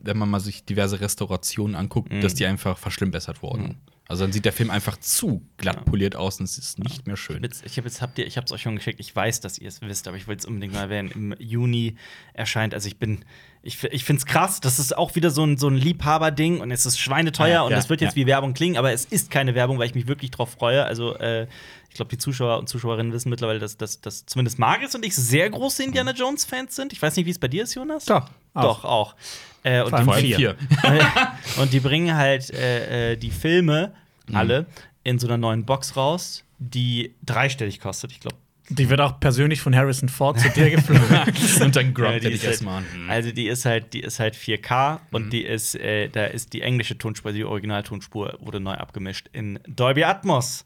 wenn man mal sich diverse Restaurationen anguckt, Mhm. dass die einfach verschlimmbessert wurden. Also dann sieht der Film einfach zu glatt poliert aus und es ist nicht mehr schön. Ich habe jetzt habt ihr, ich habe es euch schon geschickt. Ich weiß, dass ihr es wisst, aber ich will es unbedingt mal erwähnen. Im Juni erscheint. Also ich bin, ich, ich finde es krass. Das ist auch wieder so ein, so ein Liebhaberding und es ist schweineteuer Ja, und ja, das wird jetzt ja. wie Werbung klingen, aber es ist keine Werbung, weil ich mich wirklich drauf freue. Also äh, ich glaube, die Zuschauer und Zuschauerinnen wissen mittlerweile, dass, dass, dass zumindest Marius und ich sehr große Indiana Jones Fans sind. Ich weiß nicht, wie es bei dir ist, Jonas. Doch, auch. Doch auch. Äh, und Vor die vier. (laughs) und die bringen halt äh, äh, die Filme Mhm. alle in so einer neuen Box raus, die dreistellig kostet. Ich glaube, Die wird auch persönlich von Harrison Ford zu dir geflogen. (laughs) (laughs) und dann Ja, grumpt die er dich halt- erstmal an. Mhm. Also die ist halt, die ist halt 4K und die ist, äh, da ist die englische Tonspur, die Originaltonspur wurde neu abgemischt in Dolby Atmos.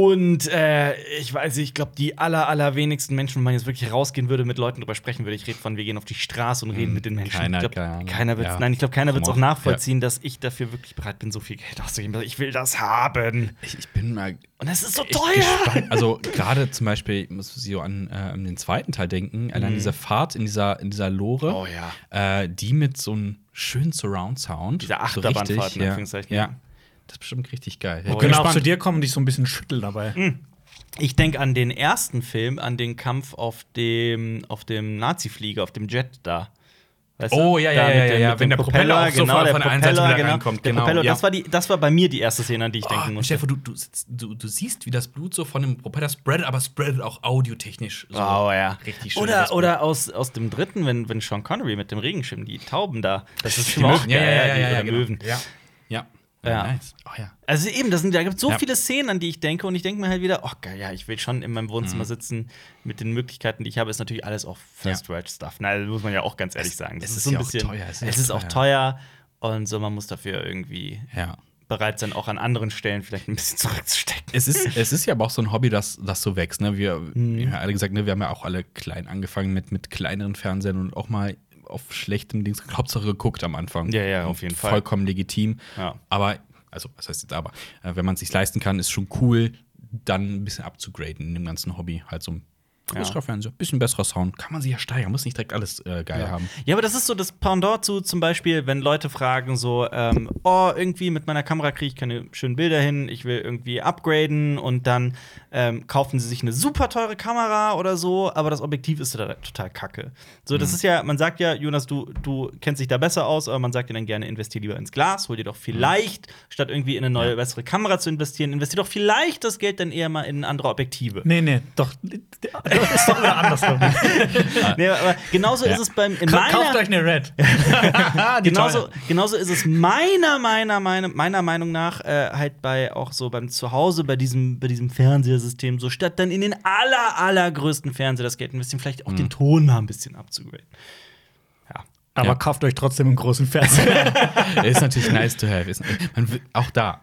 Und äh, ich weiß nicht, ich glaube, die aller, allerwenigsten Menschen, wenn man jetzt wirklich rausgehen würde, mit Leuten drüber sprechen würde, ich rede von, wir gehen auf die Straße und reden mit den Menschen. keiner, ich glaub, Ahnung. keiner wird's, Ja. nein, ich glaube, keiner wird es auch nachvollziehen, dass ich dafür wirklich bereit bin, so viel Geld auszugeben. Ich will das haben. Ich, ich bin mal Und das ist so teuer. gespannt. Also (laughs) gerade zum Beispiel, ich muss so an, äh, an den zweiten Teil denken, allein diese Fahrt in dieser, in dieser Lore, Mhm. Oh ja. äh, die mit so einem schönen Surround-Sound. Diese so Achterbahnfahrt, richtig, in ja, Anführungszeichen. ja. Das ist bestimmt richtig geil. Wir Ich bin können auch zu dir kommen und dich so ein bisschen schütteln dabei. Mhm. Ich denke an den ersten Film, an den Kampf auf dem, auf dem Nazi-Flieger, auf dem Jet da. Weißt Oh, du? ja, Da ja, ja, ja, ja, wenn der Propeller genau, von- der von der einen Seite Propeller, wieder genau. reinkommt, Der genau, Propeller, ja. das, war die, das war bei mir die erste Szene, an die ich denken Oh, musste. Stefan, du, du, du, du siehst, wie das Blut so von dem Propeller spreadet, aber spreadet auch audiotechnisch. So Oh ja. Richtig schön. Oder, oder aus, aus dem dritten, wenn, wenn Sean Connery mit dem Regenschirm, die Tauben da. Das ist Die auch Möwen, ja, ja, ja, die- ja, ja, genau. Möwen. Ja. Nice. Oh ja. Also eben, das sind, da gibt es so Ja. viele Szenen, an die ich denke, und ich denke mir halt wieder, oh geil, ja, ich will schon in meinem Mhm. Wohnzimmer sitzen mit den Möglichkeiten, die ich habe, ist natürlich alles auch First-Rate-Stuff. Na, das muss man ja auch ganz ehrlich sagen. Das es ist ist so ein bisschen, teuer, es Es ist ist, ja auch teuer. und so, man muss dafür irgendwie Ja. bereit sein, auch an anderen Stellen vielleicht ein bisschen (laughs) zurückzustecken. Es ist, es ist ja aber auch so ein Hobby, das, das so wächst. Ne? Wir, Mhm. wir haben ja alle gesagt, ne, wir haben ja auch alle klein angefangen mit, mit kleineren Fernsehern und auch mal auf schlechtem Dings Hauptsache geguckt am Anfang. Ja, ja, auf jeden Fall. Vollkommen legitim. Ja. Aber, also, was heißt jetzt aber? Äh, wenn man es sich leisten kann, ist schon cool, dann ein bisschen abzugraden in dem ganzen Hobby. Halt so ein größerer Fernseher, bisschen besserer Sound. Kann man sich ja steigern, muss nicht direkt alles äh, geil haben. Ja, aber das ist so das Pendant zu zum Beispiel, wenn Leute fragen so, ähm, oh, irgendwie mit meiner Kamera kriege ich keine schönen Bilder hin, ich will irgendwie upgraden und dann ähm, kaufen sie sich eine super teure Kamera oder so, aber das Objektiv ist da total kacke. So, Mhm. das ist ja, man sagt ja, Jonas, du, du kennst dich da besser aus, aber man sagt dir dann gerne, investier lieber ins Glas, hol dir doch vielleicht, statt irgendwie in eine neue, bessere Kamera zu investieren, investier doch vielleicht das Geld dann eher mal in andere Objektive. Nee, nee, doch. Das (laughs) ist doch wieder andersrum. (laughs) Nee, aber genauso Ja. ist es beim in meiner, Kauft euch eine Red. (laughs) Genauso, genauso ist es meiner, meiner, meiner, meiner Meinung nach äh, halt bei auch so beim Zuhause, bei diesem, bei diesem Fernsehsystem, so statt dann in den aller, allergrößten Fernseher das Geld investieren, vielleicht auch den Ton mal ein bisschen abzugraden. Ja. Aber Ja. kauft euch trotzdem einen großen Fernseher. ist natürlich nice to have. Ist, man, will- auch da,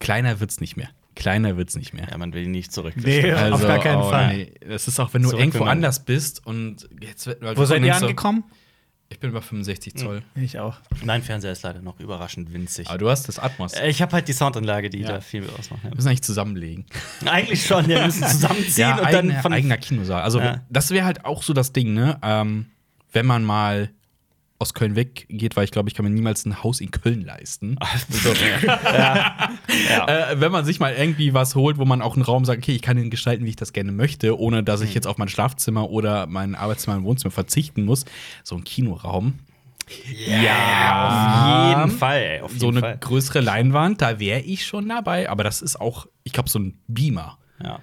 kleiner wird's nicht mehr. Kleiner wird's nicht mehr. ja, man will ihn nicht zurück. Nee, auf gar keinen oh, Fall. nee. Das ist auch, wenn du Zurück, irgendwo anders bist und jetzt wird Wo seid ihr so, angekommen? Ich bin über 65 Zoll. Ich auch. Mein Fernseher ist leider noch überraschend winzig. Aber du hast das Atmos. Ich habe halt die Soundanlage, die Ja. da viel ausmacht. Wir müssen eigentlich zusammenlegen. Ja. (laughs) Eigentlich schon, ja, wir müssen (laughs) zusammenziehen und dann eigener- von eigener Kinosaal. Also, Ja. das wäre halt auch so das Ding, ne? Ähm, wenn man mal aus Köln weggeht, weil ich glaube, ich kann mir niemals ein Haus in Köln leisten. (laughs) so, (laughs) ja. ja. Äh, wenn man sich mal irgendwie was holt, wo man auch einen Raum sagt, okay, ich kann ihn gestalten, wie ich das gerne möchte, ohne dass Mhm. ich jetzt auf mein Schlafzimmer oder mein Arbeitszimmer und Wohnzimmer verzichten muss. So ein Kinoraum. Ja, auf jeden Fall, ey, auf jeden So eine Fall. größere Leinwand, da wäre ich schon dabei. Aber das ist auch, ich glaube, so ein Beamer. Ja.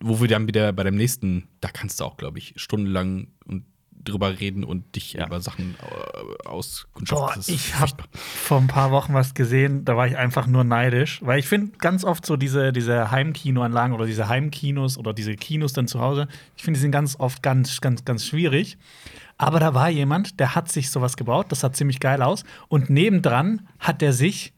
Wo wir dann wieder bei dem nächsten, da kannst du auch, glaube ich, stundenlang und drüber reden und dich Ja. über Sachen äh, auskundschaften. Ich habe vor ein paar Wochen was gesehen, da war ich einfach nur neidisch, weil ich finde ganz oft so diese, diese Heimkinoanlagen oder diese Heimkinos oder diese Kinos dann zu Hause, ich finde, die sind ganz oft ganz, ganz, ganz schwierig. Aber da war jemand, der hat sich sowas gebaut, das sah ziemlich geil aus. Und nebendran hat der sich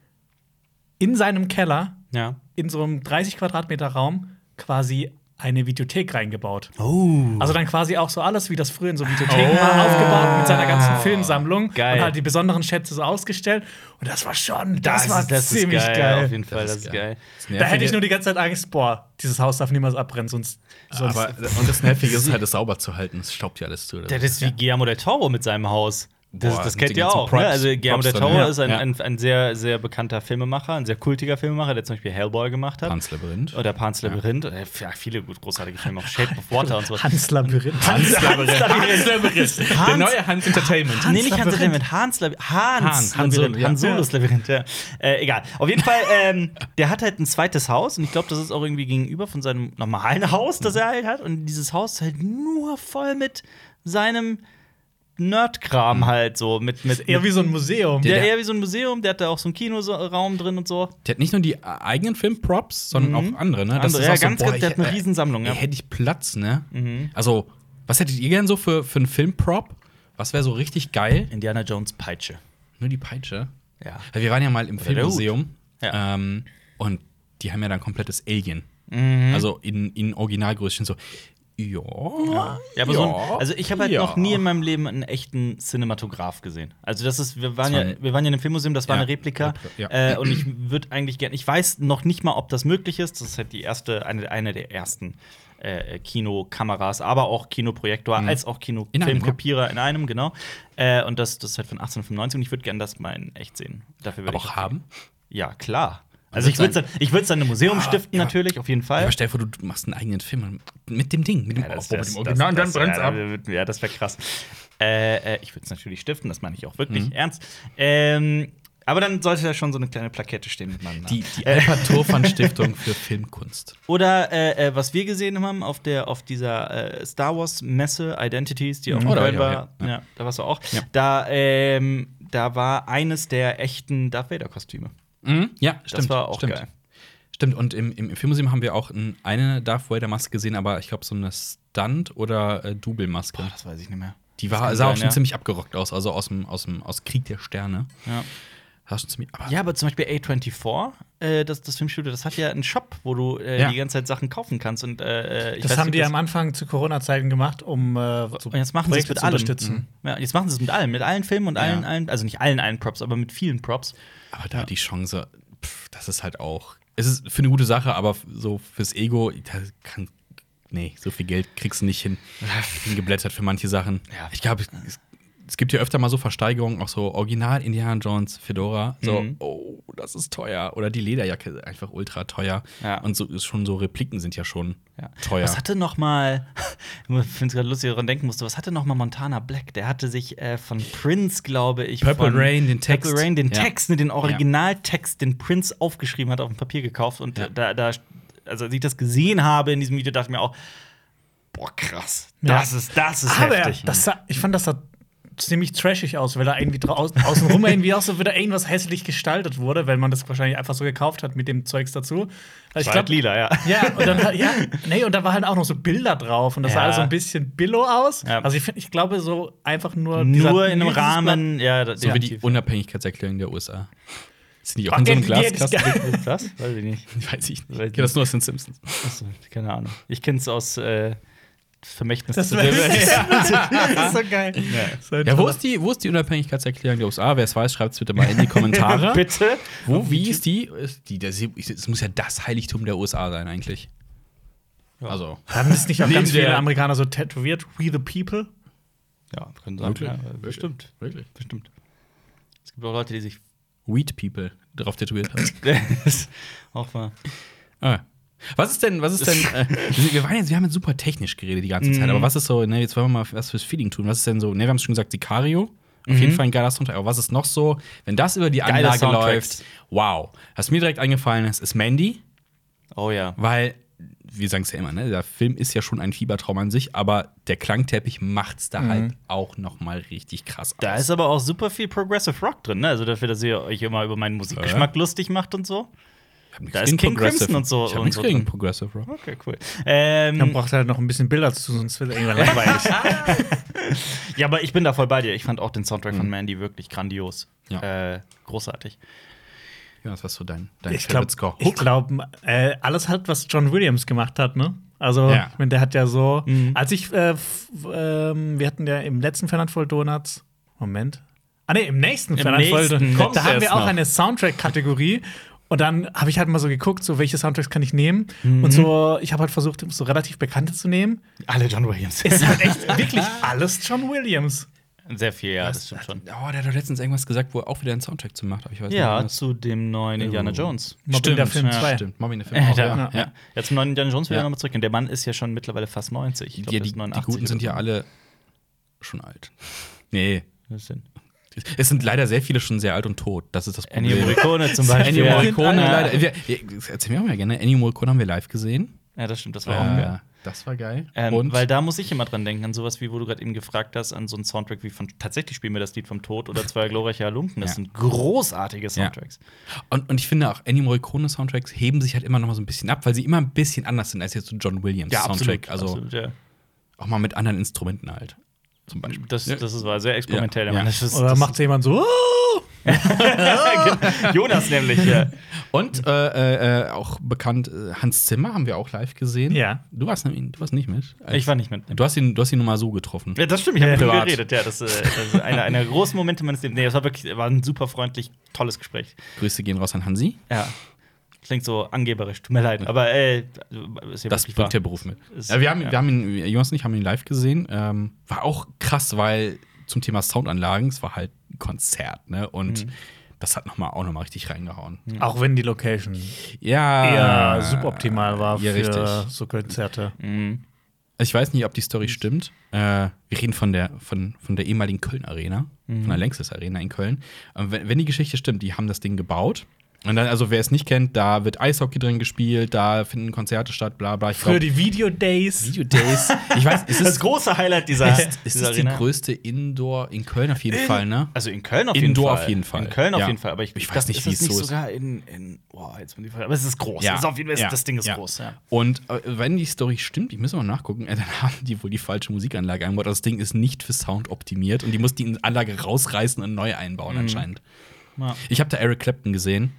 in seinem Keller, Ja. in so einem 30 Quadratmeter Raum, quasi eine Videothek reingebaut. Oh. Also dann quasi auch so alles, wie das früher in so Videotheken war, aufgebaut mit seiner ganzen Filmsammlung Geil. und halt die besonderen Schätze so ausgestellt. Und das war schon, das, Das, war ist, das ziemlich ist geil, geil. Auf jeden Fall, das, ist ist geil. geil. Das Da hätte ich nur die ganze Zeit Angst, boah, dieses Haus darf niemals abbrennen, sonst. sonst aber, und das Nervige ist halt, es sauber zu halten. Es staubt ja alles zu. Das ist wie Guillermo del Toro mit seinem Haus. Das, Boah, das kennt ihr auch. Props- ne? Also Guillermo del Toro ja. ist ein, Ja. ein, ein sehr, sehr bekannter Filmemacher, ein sehr kultiger Filmemacher, der zum Beispiel Hellboy gemacht hat. Pans Labyrinth. Oder Pan's Labyrinth. Äh, Ja, viele gut großartige Filme, auch Shape of Water und so. Hans Labyrinth. Hans Labyrinth. Hans Labyrinth. Der neue Hans Entertainment. nee, nicht Hans Labyrinth. Labyrinth, Hans Labyrinth. Hans, Hans, Han Labyrinth. Ja. Hans Solos Labyrinth, ja. Äh, egal. Auf jeden Fall, ähm, der hat halt ein zweites Haus und ich glaube, das ist auch irgendwie gegenüber von seinem normalen Haus, das er halt hat. Und dieses Haus ist halt nur voll mit seinem Nerdkram halt so. Mit, mit, Eher wie so ein Museum. der, Der- eher wie so ein Museum, der hat da auch so einen Kinoraum drin und so. Der hat nicht nur die eigenen Filmprops, sondern auch andere, ne? Mhm. Andere, ja, auch so, ganz, ich- der hat eine äh, Riesensammlung, ja. Mhm. Hätte ich Platz, ne? Also, was hättet ihr gern so für, für einen Filmprop? Was wäre so richtig geil? Indiana Jones Peitsche. Nur die Peitsche. Ja. Weil wir waren ja mal im der Filmmuseum. Ja. Ähm, und die haben ja dann komplettes Alien Also in, in Originalgrößchen so. Ja. Ja, aber so ein, also ich habe halt Ja. noch nie in meinem Leben einen echten Cinematograph gesehen. Also das ist, wir waren war ja, wir waren ja in einem Filmmuseum, das war Ja, eine Replika. ja. Äh, und ich würde eigentlich gerne, ich weiß noch nicht mal, ob das möglich ist. Das ist halt die erste, eine, eine der ersten äh, Kinokameras, aber auch Kinoprojektor, als auch In Kinofilmkopierer in einem, genau. Äh, und das, das ist halt von 1895 und ich würde gerne das mal in echt sehen. Dafür würde Aber ich auch haben. Ja, klar. Also ich würde es dann, dann einem Museum stiften, ja. natürlich, auf jeden Fall. Aber stell dir vor, du machst einen eigenen Film mit dem Ding, mit dem, Ja, das, das, mit dem das, und dann brennt's ja, ab. Ja, das wäre krass. Äh, äh, ich würde es natürlich stiften, das meine ich auch wirklich Mhm. ernst. Ähm, aber dann sollte da schon so eine kleine Plakette stehen mit meinem Namen. Die, die (laughs) Turfan Stiftung für Filmkunst. Oder äh, äh, was wir gesehen haben auf, der, auf dieser äh, Star Wars Messe Identities, die auf Mhm. Köln war auch, ja. ja. da warst du auch. Ja. Da, ähm, da war eines der echten Darth Vader-Kostüme. Mhm. Ja, stimmt. Das war auch stimmt. geil. Stimmt, und im, im, Filmmuseum haben wir auch ein, eine Darth Vader-Maske gesehen, aber ich glaube, so eine Stunt- oder äh, Double-Maske. Das weiß ich nicht mehr. Die Das war, sah auch sein, schon ja. ziemlich abgerockt aus, also aus dem, aus dem aus Krieg der Sterne. Ja. Aber Ja, aber zum Beispiel A24, äh, das, das Filmstudio, das hat ja einen Shop, wo du äh, Ja. die ganze Zeit Sachen kaufen kannst. Und, äh, ich Das weiß haben die ob am Anfang zu Corona-Zeiten gemacht, um äh, so Und jetzt machen sie es Projekte mit zu unterstützen. Ja, jetzt machen sie es mit allem, mit allen Filmen und Ja. allen, allen, also nicht allen, allen Props, aber mit vielen Props. Aber da die Chance, pff, das ist halt auch. Es ist für eine gute Sache, aber so fürs Ego, da kann. Nee, so viel Geld kriegst du nicht hin. (laughs) Hingeblättert für manche Sachen. Ja. Ich glaube, es, es gibt ja öfter mal so Versteigerungen, auch so Original Indiana Jones Fedora. So, Mhm. oh, das ist teuer. Oder die Lederjacke, einfach ultra teuer. Ja. Und so ist schon so Repliken sind ja schon Ja. teuer. Was hatte noch mal, (laughs) ich finde es gerade lustig, daran denken musste, was hatte noch mal Montana Black? Der hatte sich äh, von Prince, glaube ich, Purple von Rain, den Text. Purple Rain, den Ja. Text, ne, den Originaltext, den Prince aufgeschrieben hat, auf dem Papier gekauft. Und Ja. da, da, also als ich das gesehen habe in diesem Video, dachte ich mir auch, boah, krass. Ja. Das ist, das ist Aber heftig. das sah, ich fand, das sah ziemlich trashig aus, weil da irgendwie draußen außenrum (laughs) irgendwie auch so wieder irgendwas hässlich gestaltet wurde, weil man das wahrscheinlich einfach so gekauft hat mit dem Zeugs dazu. Also ich War halt glaube, lila, ja. ja, und dann ja, (laughs) nee, und da waren halt auch noch so Bilder drauf und das sah Ja. alles so ein bisschen billow aus. Ja. Also ich, find, ich glaube so einfach nur Nur in einem dieses Blatt- Rahmen, ja, da- so wie die. Unabhängigkeitserklärung der USA. Sind die auch in so einem ja, Glaskasten? (laughs) Weiß ich nicht. Weiß ich nicht. Weiß Ich kenne das nur aus den Simpsons. Achso, keine Ahnung. Ich kenne es aus äh, das Vermächtnis Das, zu Silber. (laughs) das ist so geil. Ein Ja, wo ist die, wo ist die Unabhängigkeitserklärung der USA? Wer es weiß, schreibt es bitte mal in die Kommentare. (laughs) Bitte? Wo, wie ist die? Ist die das, das muss ja das Heiligtum der USA sein, eigentlich. Also. Haben das nicht auch ganz viele Amerikaner so tätowiert? We the people? Ja, können sagen. Wirklich? Ja, bestimmt. Wirklich? Bestimmt. Es gibt auch Leute, die sich. Weed People drauf tätowiert haben. (laughs) das ist auch mal. ah. Was ist denn, was ist denn, (laughs) äh, wir, waren jetzt, wir haben jetzt super technisch geredet die ganze Zeit, Mhm. aber was ist so, ne, jetzt wollen wir mal was fürs Feeling tun. Was ist denn so, ne, wir haben es schon gesagt, Sicario, auf jeden Fall ein geiler Soundtrack, aber was ist noch so, wenn das über die Geile Anlage läuft, wow. Was mir direkt eingefallen ist, ist Mandy, Oh ja. weil, wir sagen es ja immer, ne, der Film ist ja schon ein Fiebertraum an sich, aber der Klangteppich macht's da halt auch noch mal richtig krass Da aus. ist aber auch super viel Progressive Rock drin, ne? Also dafür, dass ihr euch immer über meinen Musikgeschmack lustig macht und so. Da ist King Progressive- Crimson und so- Ich hab und nichts so gegen. Progressive Rock. Okay, cool. Ähm, Man braucht halt noch ein bisschen Bilder dazu, sonst wird irgendwann langweilig. (laughs) ja, aber ich bin da voll bei dir. Ich fand auch den Soundtrack von Mandy wirklich grandios. Ja. Äh, großartig. Ja, was war so dein, dein ich glaube, Favorite Score? ich glaub, äh, alles halt, was John Williams gemacht hat, ne? Also, Ja. ich meine, der hat ja so, Mhm. als ich, äh, f- ähm, wir hatten ja im letzten Fernand Voll Donuts, Moment. Ah, ne, im nächsten Im Fernand Voll Donuts, da haben wir auch noch. eine Soundtrack-Kategorie. Und dann habe ich halt mal so geguckt, so welche Soundtracks kann ich nehmen. Mhm. Und so, ich habe halt versucht, so relativ bekannte zu nehmen. Alle John Williams. Es ist halt echt (laughs) wirklich alles John Williams. Sehr viel, ja, das stimmt schon. Oh, der hat doch letztens irgendwas gesagt, wo er auch wieder einen Soundtrack zu macht. Aber ich weiß Ja, nicht, zu dem neuen Indiana Jones. Mobbing der Film ja, 2. Stimmt, Mommy in der Film (laughs) Ja, auch, da, ja. ja. ja. zum neuen Indiana Jones will Ja. ich nochmal zurück. Und der Mann ist ja schon mittlerweile fast 90. Ich glaub, Ja, die, ist die 89 Guten sind ja alle schon alt. (laughs) Nee. Das sind Es sind leider sehr viele schon sehr alt und tot. Das ist das Problem. Ennio Morricone zum (laughs) Beispiel. Ennio Morricone, ja. leider. Wir, wir, erzähl mir auch mal gerne. Ennio Morricone haben wir live gesehen. Ja, das stimmt, das war auch geil. Äh, das war geil. Ähm, und weil da muss ich immer dran denken, an sowas wie, wo du gerade eben gefragt hast, an so einen Soundtrack wie von tatsächlich spielen wir das Lied vom Tod oder zwei glorreiche Halunken. Das Ja. sind großartige Soundtracks. Und, und ich finde auch, Ennio Morricone Soundtracks heben sich halt immer noch mal so ein bisschen ab, weil sie immer ein bisschen anders sind als jetzt so John Williams Soundtrack. also absolut, ja. auch mal mit anderen Instrumenten halt. Zum Beispiel. Das, Ja. das ist, war sehr experimentell. Ja. der Mann. Ja. Das ist, Oder macht jemand so, (laughs) Jonas nämlich. Ja. (laughs) Und äh, äh, auch bekannt, äh, Hans Zimmer haben wir auch live gesehen. Ja. Du warst, nämlich- du warst nicht mit. Ich war nicht mit. Du hast ihn, du hast ihn nur mal so getroffen. Ja, das stimmt, ich habe mit ihm Privat. geredet. Ja, das, äh, das ist einer einer der großen Momente meines Lebens. Nee, das war wirklich war ein super freundlich, tolles Gespräch. Grüße gehen raus an Hansi. Ja. Klingt so angeberisch, tut mir leid. Aber äh, ist ja Das bringt wahr. der Beruf mit. Ist- Ja, wir haben, ja. wir haben ihn, Jonas und ich haben ihn live gesehen. Ähm, war auch krass, weil zum Thema Soundanlagen, es war halt ein Konzert, ne? Und Mhm. das hat noch mal, auch noch mal richtig reingehauen. Auch wenn die Location Ja. eher suboptimal war Ja, für richtig. so Konzerte. Mhm. Ich weiß nicht, ob die Story stimmt. Äh, wir reden von der, von, von der ehemaligen Köln Arena, von der Längstes Arena in Köln. Und wenn, wenn die Geschichte stimmt, die haben das Ding gebaut. Und dann, also wer es nicht kennt, da wird Eishockey drin gespielt, da finden Konzerte statt, bla bla. Ich Für glaub, die Video Days. Video Days. Ich weiß, es (laughs) Das ist, große Highlight dieser, ist, ist dieser es die Arena. größte Indoor in Köln auf jeden Fall, ne? Also in Köln auf Indoor jeden Fall. auf jeden Fall. In Köln auf Ja. jeden Fall. Aber ich, Ich weiß das- nicht, ist wie das es so ist. sogar in, in boah, jetzt bin ich aber es ist groß. Ja. Es ist auf jeden Fall, Ja. das Ding ist Ja. groß. Ja. Und äh, wenn die Story stimmt, ich muss mal nachgucken, (laughs) äh, dann haben die wohl die falsche Musikanlage eingebaut. Das Ding ist nicht für Sound optimiert und die muss die Anlage rausreißen und neu einbauen anscheinend. Ja. Ich habe da Eric Clapton gesehen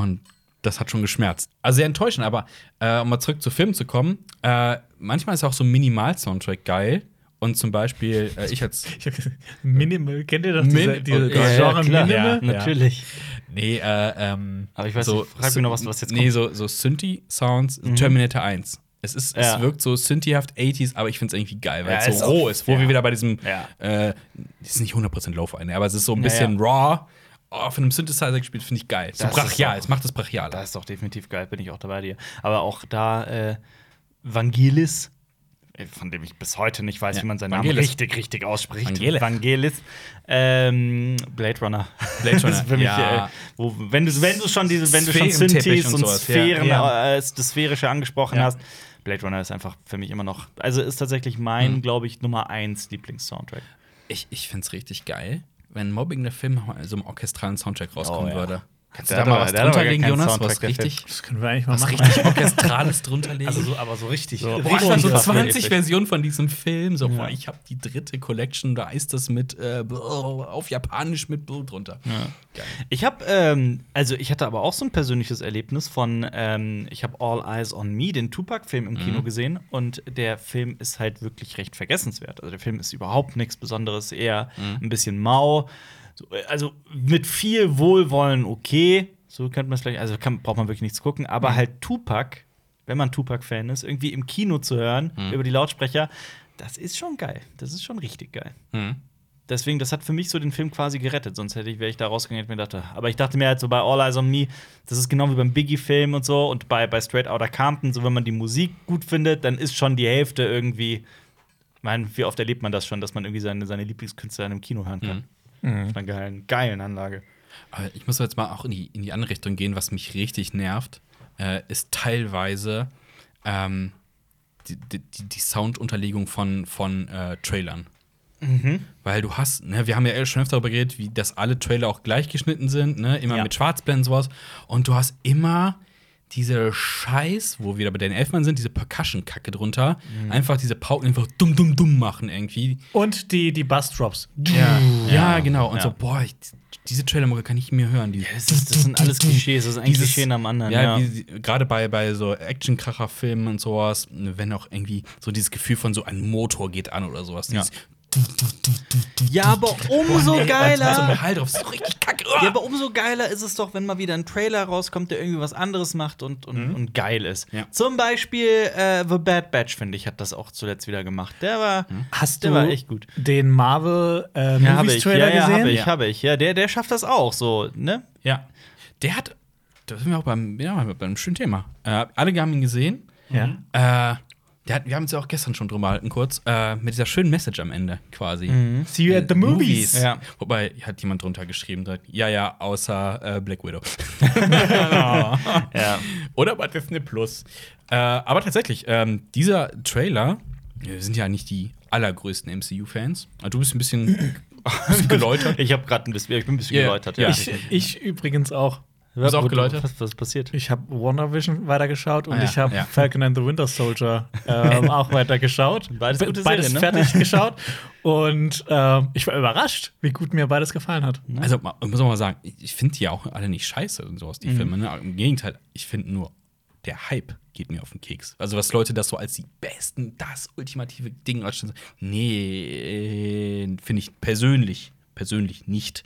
und das hat schon geschmerzt. Also sehr enttäuschend, aber äh, um mal zurück zu Filmen zu kommen, äh, manchmal ist auch so ein Minimal-Soundtrack geil. Und zum Beispiel, äh, ich als (laughs) Ich hab gesagt, Minimal, kennt ihr das? Min- Diese, diese, das Ja, Genre klar. Minimal? Ja. Natürlich. Nee, äh, ähm. Aber ich weiß nicht, frag mich noch, was- was jetzt Nee, kommt. so, so Synthi-Sounds, Terminator 1. Es, ist, Ja. es wirkt so Synthi-haft 80s, aber ich finde es irgendwie geil, weil Ja, es ist so auch- roh ist. Wo ja. wir wieder bei diesem, Ja. äh, es ist nicht 100% Lo-Fi, ne, aber es ist so ein Ja, bisschen ja. raw. Von einem Synthesizer gespielt, finde ich geil. So Das ist brachial, es macht es brachial. Da ist doch definitiv geil, bin ich auch dabei dir. Aber auch da äh, Vangelis, äh, von dem ich bis heute nicht weiß, Ja, wie man seinen Vangelis. Namen richtig, richtig ausspricht. Vangelis. Vangelis. Ähm, Blade Runner. Blade (laughs) Das ist Runner, für mich, ja. äh, wo, wenn, du, wenn du schon diese, wenn du schon Synthes und und. Sphären, Ja. äh, das Sphärische angesprochen hast, Blade Runner ist einfach für mich immer noch, also ist tatsächlich mein, glaube ich, Nummer eins Lieblings-Soundtrack. Ich, ich finde es richtig geil, wenn Mobbing der Film so einem orchestralen Soundtrack rauskommen Oh, ja. würde. Kannst Der du da mal was der hat aber drunter gar legen, keinen Jonas? Soundtrack, Was richtig, Das können wir eigentlich mal was machen. richtig Orchestrales (laughs) drunter legen? Also so, aber so richtig. So, Boah, ich so krass, 20 wirklich. Versionen von diesem Film. So, boah, ich habe die dritte Collection, da ist das mit äh, auf Japanisch mit Blut drunter. Geil. Ich habe, ähm, also ich hatte aber auch so ein persönliches Erlebnis von, ähm, ich habe All Eyes on Me, den Tupac-Film im Kino gesehen und der Film ist halt wirklich recht vergessenswert. Also der Film ist überhaupt nichts Besonderes, eher ein bisschen mau. So, äh, also mit viel Wohlwollen okay, so könnte man es vielleicht, also kann, braucht man wirklich nichts gucken, aber halt Tupac, wenn man Tupac-Fan ist, irgendwie im Kino zu hören über die Lautsprecher, das ist schon geil. Das ist schon richtig geil. Mhm. Deswegen, das hat für mich so den Film quasi gerettet. Sonst hätte ich, wäre ich da rausgegangen und mir dachte, aber ich dachte mir halt so bei All Eyes on Me, das ist genau wie beim Biggie-Film und so und bei, bei Straight Outta Compton, so wenn man die Musik gut findet, dann ist schon die Hälfte irgendwie. Ich meine, wie oft erlebt man das schon, dass man irgendwie seine, seine Lieblingskünstler in einem Kino hören kann? Auf einer geilen, geilen Anlage. Aber ich muss jetzt mal auch in die, in die andere Richtung gehen, was mich richtig nervt, äh, ist teilweise ähm, die, die, die Soundunterlegung von, von äh, Trailern. Weil du hast, ne, wir haben ja schon öfter darüber geredet, wie dass alle Trailer auch gleich geschnitten sind, ne, immer Ja. mit Schwarzblenden und sowas. Und du hast immer diese Scheiß, wo wir wieder bei den Elfmann sind, diese Percussion-Kacke drunter. Einfach diese Pauken einfach dumm, dumm, dumm machen irgendwie. Und die, die Bassdrops. Ja, ja genau. Und Ja. so, boah, ich, diese Trailer kann ich mir hören. Die, Das, ist, das sind alles Klischees, das ist ein Dieses- Klischee nach dem anderen. Ja, Ja, gerade bei, bei so Actionkracher-Filmen und sowas, wenn auch irgendwie so dieses Gefühl von so ein Motor geht an oder sowas. Dieses, ja aber umso So geiler. Ja, aber umso geiler ist es doch, wenn mal wieder ein Trailer rauskommt, der irgendwie was anderes macht und, und, und geil ist. Ja. Zum Beispiel äh, The Bad Batch, finde ich, hat das auch zuletzt wieder gemacht. Der war, Hast der du war echt gut. den Marvel äh, Ja, habe Movies ich. Trailer Ja, ja, gesehen? habe ich, habe ich. Ja, der, der schafft das auch so, ne? Ja. Der hat, da sind wir auch beim, ja, beim schönen Thema. Äh, alle haben ihn gesehen. Ja. Äh, hat, wir haben uns ja auch gestern schon drüber gehalten, kurz, äh, mit dieser schönen Message am Ende quasi. See you at the movies. Ja. Wobei hat jemand drunter geschrieben, sagt, ja, ja, außer äh, Black Widow. (laughs) (laughs) Ja. Oder bei Disney Plus. Äh, aber tatsächlich, ähm, dieser Trailer, wir sind ja nicht die allergrößten MCU-Fans. Du bist ein bisschen, bisschen (laughs) geläutert. Ich habe gerade ein bisschen, ich bin ein bisschen Ja, geläutert. ja. Ich, ich übrigens auch. Du auch geläutet? Was, was ist passiert? Ich habe WandaVision weitergeschaut und Ah, ja, ich habe ja. Falcon and the Winter Soldier ähm, (laughs) auch weitergeschaut. Beides Be- gute beides Serien, ne? fertig (laughs) geschaut. Und ähm, ich war überrascht, wie gut mir beides gefallen hat. Also, ma- ich muss auch mal sagen, ich- finde die ja auch alle nicht scheiße und sowas, die Mhm. Filme. Ne? Im Gegenteil, ich finde nur, der Hype geht mir auf den Keks. Also, was Leute das so als die besten, das ultimative Ding ausstellen. Nee, finde ich persönlich, persönlich nicht.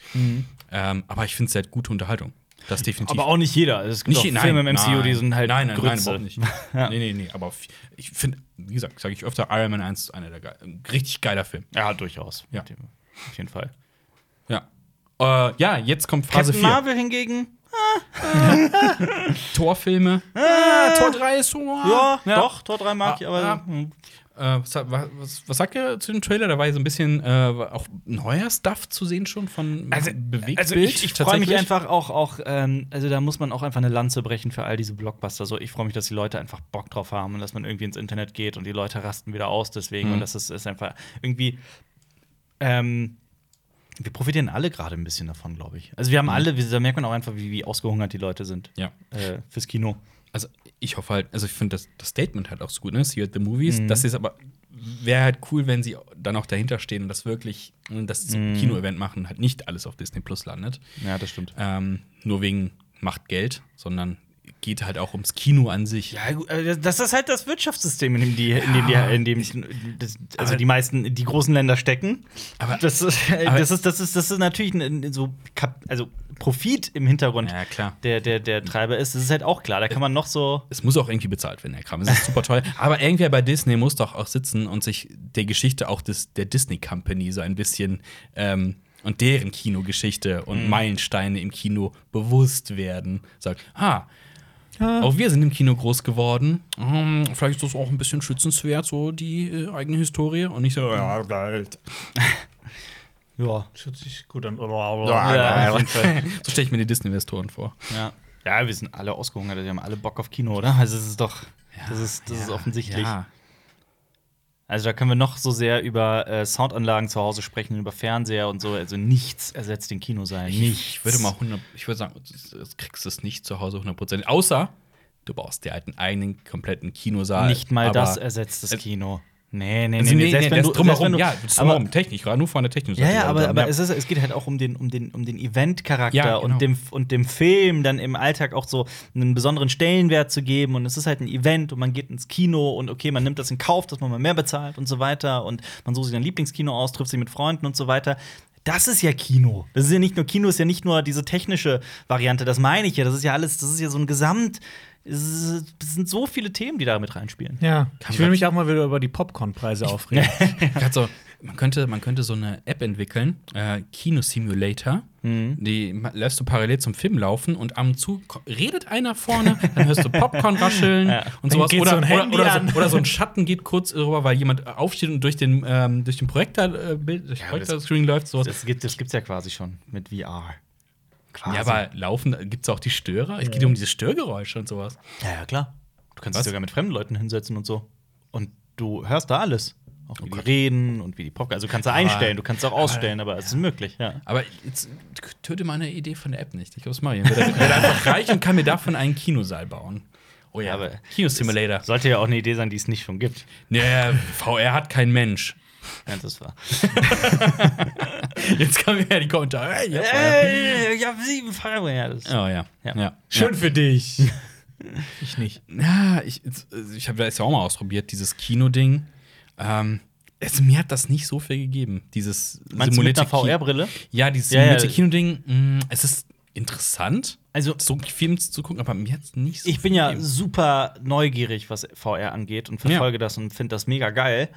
Ähm, aber ich finde es halt gute Unterhaltung. Das definitiv. Aber auch nicht jeder. Es gibt nicht auch Filme im MCU, die sind halt Nein, nein, nein, Grütze. überhaupt nicht. (laughs) Ja. Nee, nee, nee. Aber ich finde, wie gesagt, sage ich öfter, Iron Man 1 ist einer der geil, ein richtig geiler Film. Ja, durchaus. Ja. Auf jeden Fall. Ja. Äh, ja, jetzt kommt Phase Captain 4. Marvel hingegen, (laughs) Torfilme. Ah, Tor 3 ist so. ja, doch, Tor 3 mag Ah, ich, aber ah. hm. Äh, was, was, was sagt ihr zu dem Trailer? Da war ja so ein bisschen äh, auch neuer Stuff zu sehen schon von Also, Bewegtbild. also ich, ich freue mich einfach auch, auch ähm, also da muss man auch einfach eine Lanze brechen für all diese Blockbuster. So, ich freue mich, dass die Leute einfach Bock drauf haben und dass man irgendwie ins Internet geht und die Leute rasten wieder aus deswegen. Mhm. Und das ist, ist einfach irgendwie. Ähm, wir profitieren alle gerade ein bisschen davon, glaube ich. Also wir haben Mhm. alle, da merkt man auch einfach, wie, wie ausgehungert die Leute sind Ja. äh, fürs Kino. Also ich hoffe halt, also ich finde das, das Statement halt auch so gut, ne? See you at the movies. Mhm. Das ist aber, wäre halt cool, wenn sie dann auch dahinter stehen und das wirklich, das Mhm. Kino-Event machen, halt nicht alles auf Disney Plus landet. Ja, das stimmt. Ähm, nur wegen macht Geld, sondern geht halt auch ums Kino an sich. Ja, äh, das ist halt das Wirtschaftssystem, in dem die, in dem die, in dem das, also die meisten, die großen Länder stecken. Aber- das ist, äh, das ist, das ist, das ist natürlich ein, so, also Profit im Hintergrund, Ja, klar. der, der, der Treiber ist. Das ist halt auch klar. Da kann man noch so. Es muss auch irgendwie bezahlt werden, der Kram. Es ist super teuer. (laughs) Aber irgendwer bei Disney muss doch auch sitzen und sich der Geschichte auch des, der Disney Company so ein bisschen ähm, und deren Kinogeschichte und Mhm. Meilensteine im Kino bewusst werden. Sagt, ah, auch wir sind im Kino groß geworden. Hm, vielleicht ist das auch ein bisschen schützenswert, so die äh, eigene Historie. Und nicht so, ja, halt. (laughs) Ja. Hört sich gut an. Ja, auf jeden Fall. (laughs) So stelle ich mir die Disney-Investoren vor. ja. ja, wir sind alle ausgehungert. Wir haben alle Bock auf Kino, oder? Also, es ist doch. das ist, das ist offensichtlich. Ja. Also da können wir noch so sehr über äh, Soundanlagen zu Hause sprechen, über Fernseher und so. Also nichts ersetzt den Kinosaal. Nichts. Ich würde mal 100, ich würde sagen, du kriegst es nicht zu Hause 100%. Außer du baust dir halt einen eigenen kompletten Kinosaal. Nicht mal das ersetzt das Kino. Nee, nee, Also, nee, nee, selbst nee, wenn du drumherum, du- ja, das aber, drumherum, technisch, gerade nur von der technischen ja, ja, aber, aber ja. es, ist, es geht halt auch um den, um den, um den Event-Charakter Ja, genau. und, dem, und dem Film dann im Alltag auch so einen besonderen Stellenwert zu geben. Und es ist halt ein Event und man geht ins Kino und okay, man nimmt das in Kauf, dass man mal mehr bezahlt und so weiter. Und man sucht sich ein Lieblingskino aus, trifft sich mit Freunden und so weiter. Das ist ja Kino. Das ist ja nicht nur Kino, ist ja nicht nur diese technische Variante, das meine ich ja. Das ist ja alles, das ist ja so ein Gesamt. Es sind so viele Themen, die da mit reinspielen. Ja, Kann ich will mich auch mal wieder über die Popcornpreise aufregen. (laughs) So, man, könnte, man könnte so eine App entwickeln, äh, Kino-Simulator. Mhm. Die lässt du parallel zum Film laufen und ab und zu ko- redet einer vorne, dann hörst du Popcorn (laughs) rascheln Ja. und sowas. Oder, so ein oder, oder, so, oder so ein Schatten geht kurz rüber, weil jemand aufsteht und durch den, ähm, durch den Projektor, äh, Bild, durch Ja, Projektor-Screen läuft. Sowas. Das, gibt, das gibt's ja quasi schon mit VR. Quasi. Ja, aber laufen, gibt es auch die Störer? Es geht um diese Störgeräusche und sowas. Ja, ja, klar. Du kannst Was? dich sogar mit fremden Leuten hinsetzen und so. Und du hörst da alles. Auch wie die Gott. reden und wie die Popcorn. Also du kannst du Aber- einstellen, du kannst auch ausstellen, aber, es ist möglich, ja. Aber jetzt töte meine Idee von der App nicht. Ich glaube, das mache ich. Ich werde einfach (laughs) reich und kann mir davon einen Kinosaal bauen. Oh ja, aber Kino-Simulator. Sollte ja auch eine Idee sein, die es nicht schon gibt. Nee, VR hat kein Mensch. Ja, das war. (laughs) Jetzt kommen ja die Kommentare. Hey, ja, VR. Ey, ich hab sieben Feuerwehr. Ja, Oh ja. Ja. ja. ja. Schön für dich. (laughs) ich nicht. Ja, ich, ich habe das ja auch mal ausprobiert, dieses Kino-Ding. Ähm, es, mir hat das nicht so viel gegeben. Dieses Meinst du mit einer simulierte VR-Brille? Ja, dieses Ja, ja. simulierte Kino-Ding. mh, Es ist interessant, Also, so Film zu gucken, aber mir hat es nicht so ich bin ja gegeben. super neugierig, was VR angeht und verfolge das und finde das mega geil.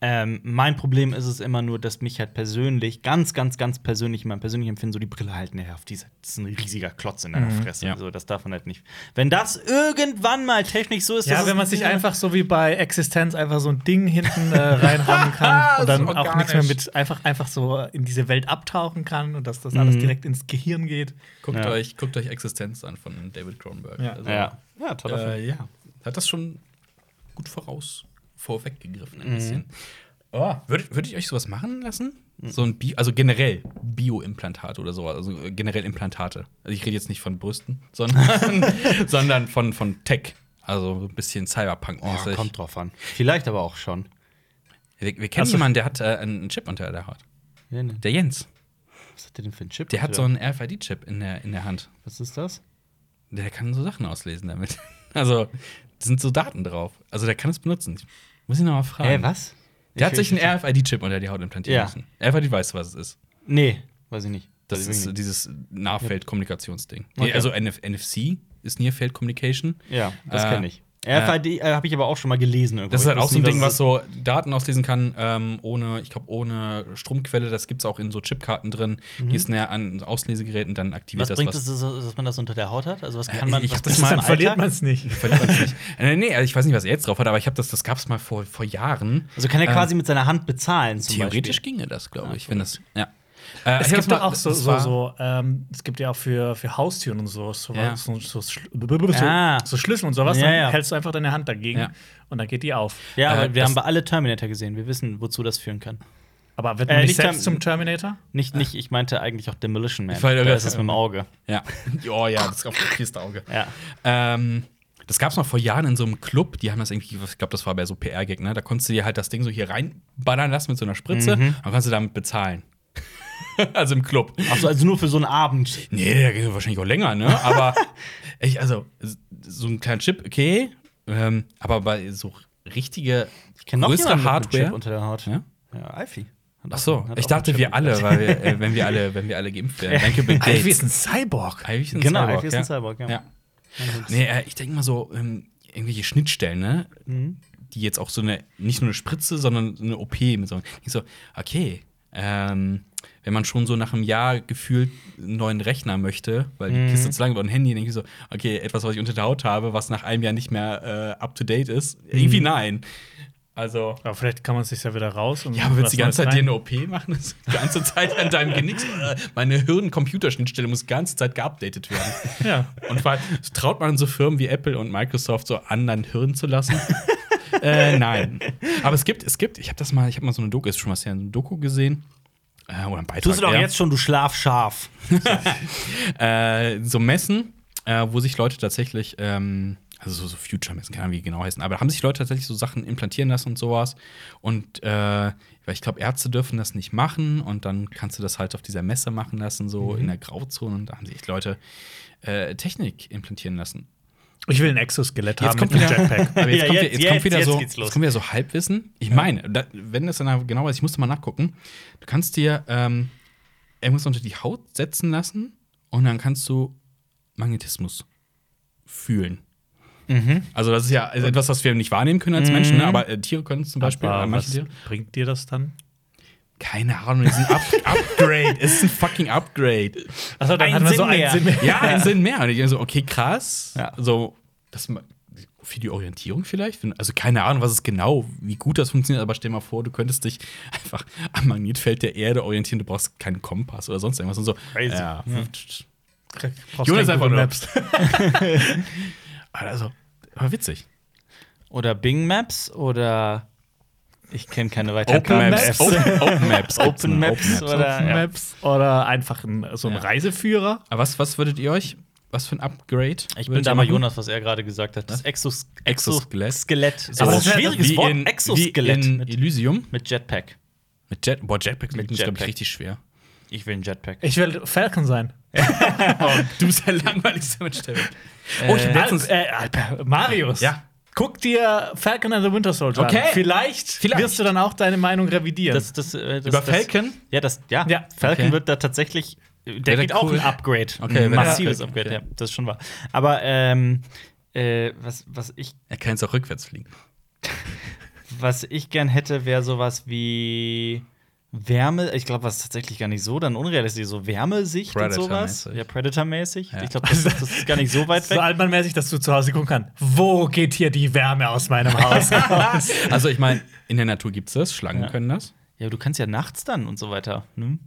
Ähm, mein Problem ist es immer nur, dass mich halt persönlich, ganz, ganz, ganz persönlich, in meinem persönlichen Empfinden, so die Brille halt nervt. Diese, das ist ein riesiger Klotz in deiner Fresse. Ja. Also, das darf man halt nicht. Wenn das irgendwann mal technisch so ist, Ja, dass wenn es- man sich einfach so wie bei Existenz einfach so ein Ding hinten äh, reinrammen (laughs) kann und dann So auch nichts mehr mit einfach, einfach so in diese Welt abtauchen kann und dass das alles direkt ins Gehirn geht. Guckt, Ja. euch, guckt euch Existenz an von David Cronenberg. Ja. Also, Ja, ja toller Film. äh, ja. Hat das schon gut voraus, vorweggegriffen Mhm. ein bisschen. Oh. Würdet, würdet ihr euch sowas machen lassen? So ein Bi also generell Bioimplantate oder so, also äh, generell Implantate. Also ich rede jetzt nicht von Brüsten, (laughs) sondern, sondern von, von Tech. Also so ein bisschen Cyberpunk-mäßig. Ja, kommt drauf an. Vielleicht aber auch schon. wir, wir kennen jemanden, der hat äh, einen Chip unter der Haut. Ja, ne. Der Jens. Was hat der denn für einen Chip? Der hat so einen RFID-Chip in der, in der Hand. Was ist das? Der kann so Sachen auslesen damit. (laughs) Also, da sind so Daten drauf. Also, der kann es benutzen. Ich muss ihn noch mal fragen. Hä, was? Der hat Ich- sich einen ich- RFID-Chip unter die Haut implantieren Ja. lassen. RFID weißt du, was es ist. Nee, weiß ich nicht. Das ich ist dieses Nahfeld-Kommunikationsding. Okay. Also NF NFC ist Near Field Communication. Ja, das Äh, kenne ich. RFID äh, habe ich aber auch schon mal gelesen. Irgendwo. Das ist halt auch so ein Ding, was so Daten auslesen kann, ähm, ohne, ich glaube, ohne Stromquelle. Das gibt es auch in so Chipkarten drin. Die ist näher an Auslesegeräten, dann aktiviert Was das bringt was. es, dass, dass man das unter der Haut hat? Also was kann Äh, man? ich was das mal im dann verliert man es nicht. (laughs) Verliert man's nicht. Äh, nee, also ich weiß nicht, was er jetzt drauf hat, aber ich habe das, das gab es mal vor, vor Jahren. Also kann er Ähm, quasi mit seiner Hand bezahlen. Theoretisch Beispiel. ginge das, glaube ich, wenn das. Ja. Äh, Es gibt doch mal- auch so, so, so ähm, es gibt ja auch für, für Haustüren und so, so, Ja. so, so, Ah. so Schlüssel und sowas, Ja, dann ja. hältst du einfach deine Hand dagegen Ja. und dann geht die auf. Ja, aber Äh, wir haben bei alle Terminator gesehen. Wir wissen, wozu das führen kann. Aber wird Äh, man nicht nicht selbst zum Terminator? Nicht, nicht, ich meinte eigentlich auch Demolition Man. Wollte Da ist es mit dem Auge. Ja. (laughs) Oh ja, das ist auf das vierste Auge. Ja. Ähm, das gab es mal vor Jahren in so einem Club, die haben das irgendwie, ich glaube, das war bei so PR-Gag, ne? Da konntest du dir halt das Ding so hier reinballern lassen mit so einer Spritze Mhm. und kannst du damit bezahlen. (laughs) also im Club. Achso, also nur für so einen Abend. Nee, wahrscheinlich auch länger, ne? Aber (laughs) ich, also, so ein kleiner Chip, okay. Ähm, aber bei so richtige Ich kenne noch größere einem Hardware. Chip unter der Haut. Ja? Ja, Alfie. Ach so, ich dachte, wir alle, (laughs) weil wir, äh, wenn wir alle, wenn wir alle geimpft werden. Danke, Bill Gates. Ivy ist ein Cyborg. Ivy ist ein Genau, Cyborg, Alfie ist ein Cyborg, ja. Ja. Nee, äh, ich denke mal so, ähm, irgendwelche Schnittstellen, ne? Mhm. Die jetzt auch so eine, nicht nur eine Spritze, sondern so eine OP mit so. Ich so, okay, ähm, wenn man schon so nach einem Jahr gefühlt einen neuen Rechner möchte, weil die Mhm. Kiste zu lang war und ein Handy, denke ich so, okay, etwas, was ich unter der Haut habe, was nach einem Jahr nicht mehr äh, up to date ist, irgendwie Mhm. nein. Also. Aber vielleicht kann man es sich ja wieder raus. Und Ja, aber willst du die ganze Zeit dir eine OP machen? Die ganze Zeit an deinem Genick. Meine Hirn-Computerschnittstelle muss die ganze Zeit geupdatet werden. (laughs) Ja. Und weil, traut man so Firmen wie Apple und Microsoft so an, dein Hirn zu lassen? äh, nein. Aber es gibt, es gibt, ich habe das mal, ich habe mal so eine Doku, ist schon was her, so eine Doku gesehen. Äh, oder ein Beitrag. Tust du doch eher. jetzt schon, du Schlafschaf. (laughs) äh, so Messen, äh, wo sich Leute tatsächlich, ähm, also so, so Future-Messen, keine Ahnung, wie die genau heißen, aber da haben sich Leute tatsächlich so Sachen implantieren lassen und sowas. Und äh, weil ich glaube, Ärzte dürfen das nicht machen und dann kannst du das halt auf dieser Messe machen lassen, so in der Grauzone. Und da haben sich Leute äh, Technik implantieren lassen. Ich will ein Exoskelett Jetzt haben kommt mit einem wieder- Jetpack. (laughs) Aber jetzt, Ja, kommt, jetzt- jetzt, kommt jetzt- wieder jetzt so, jetzt kommt wieder so Halbwissen. Ich meine, da, wenn das dann genau ist, ich musste mal nachgucken. Du kannst dir ähm, irgendwas unter die Haut setzen lassen und dann kannst du Magnetismus fühlen. Mhm. Also das ist ja etwas, was wir nicht wahrnehmen können als Menschen, ne? aber äh, Tiere können es zum Beispiel. Aber äh, was Tiere. bringt dir das dann? Keine Ahnung, es ist ein Up (laughs) Upgrade. es ist ein fucking Upgrade. Achso, dann Ein hat man Sinn so einen mehr. Sinn mehr. Ja, einen Sinn mehr. Und ich denke so, okay, krass. Ja. So, das für die Orientierung vielleicht. Also keine Ahnung, was es genau, wie gut das funktioniert, aber stell mal vor, du könntest dich (laughs) einfach am Magnetfeld der Erde orientieren, du brauchst keinen Kompass oder sonst irgendwas und so. Crazy. Ja. Brauchst Jonas einfach nur. Maps. (laughs) Also, aber witzig. Oder Bing Maps oder ich kenne keine weiteren Open Maps. Maps. Open, Open Maps. Open. Maps oder- Open ja. Maps oder einfach ein, so ein Ja. Reiseführer. Aber was, was würdet ihr euch, was für ein Upgrade? Ich bin da mal? Jonas, was er gerade gesagt hat. Das Exos Exoskelett. Exoskelett. So, Das ist ein schwieriges wie Wort. in, Exoskelett Wie in mit, Elysium. mit Jetpack. Mit Jet, boah, Jetpack Mit klingt, glaube ich, richtig schwer. Ich will ein Jetpack. Ich will Falcon sein. (laughs) du bist der langweiligste Mensch der Welt. Oh, ich Äh, hab letztens. Äh, Marius. Ja. Guck dir Falcon and the Winter Soldier Okay. an. Vielleicht, Vielleicht. wirst du dann auch deine Meinung revidieren. Das, das, äh, das, Über das, Falcon? Ja, das, ja. Ja. Falcon Okay. wird da tatsächlich. Der Wäre kriegt auch cool. ein Upgrade. Okay, ein massives okay. Upgrade, ja. Das ist schon wahr. Aber ähm, äh, was, was, ich, Er kann jetzt auch rückwärts fliegen. was ich gern hätte, wäre sowas wie Wärme. Ich glaube, was tatsächlich gar nicht so dann unrealistisch so Wärmesicht und sowas. Ja, Predator-mäßig. Ja. Ich glaube, das, das ist gar nicht so weit so (laughs) weg. altmannmäßig, dass du zu Hause gucken kannst. Wo geht hier die Wärme aus meinem Haus raus? (laughs) Also, ich meine, in der Natur gibt es das, Schlangen Ja. können das. Ja, aber du kannst ja nachts dann und so weiter. Ne?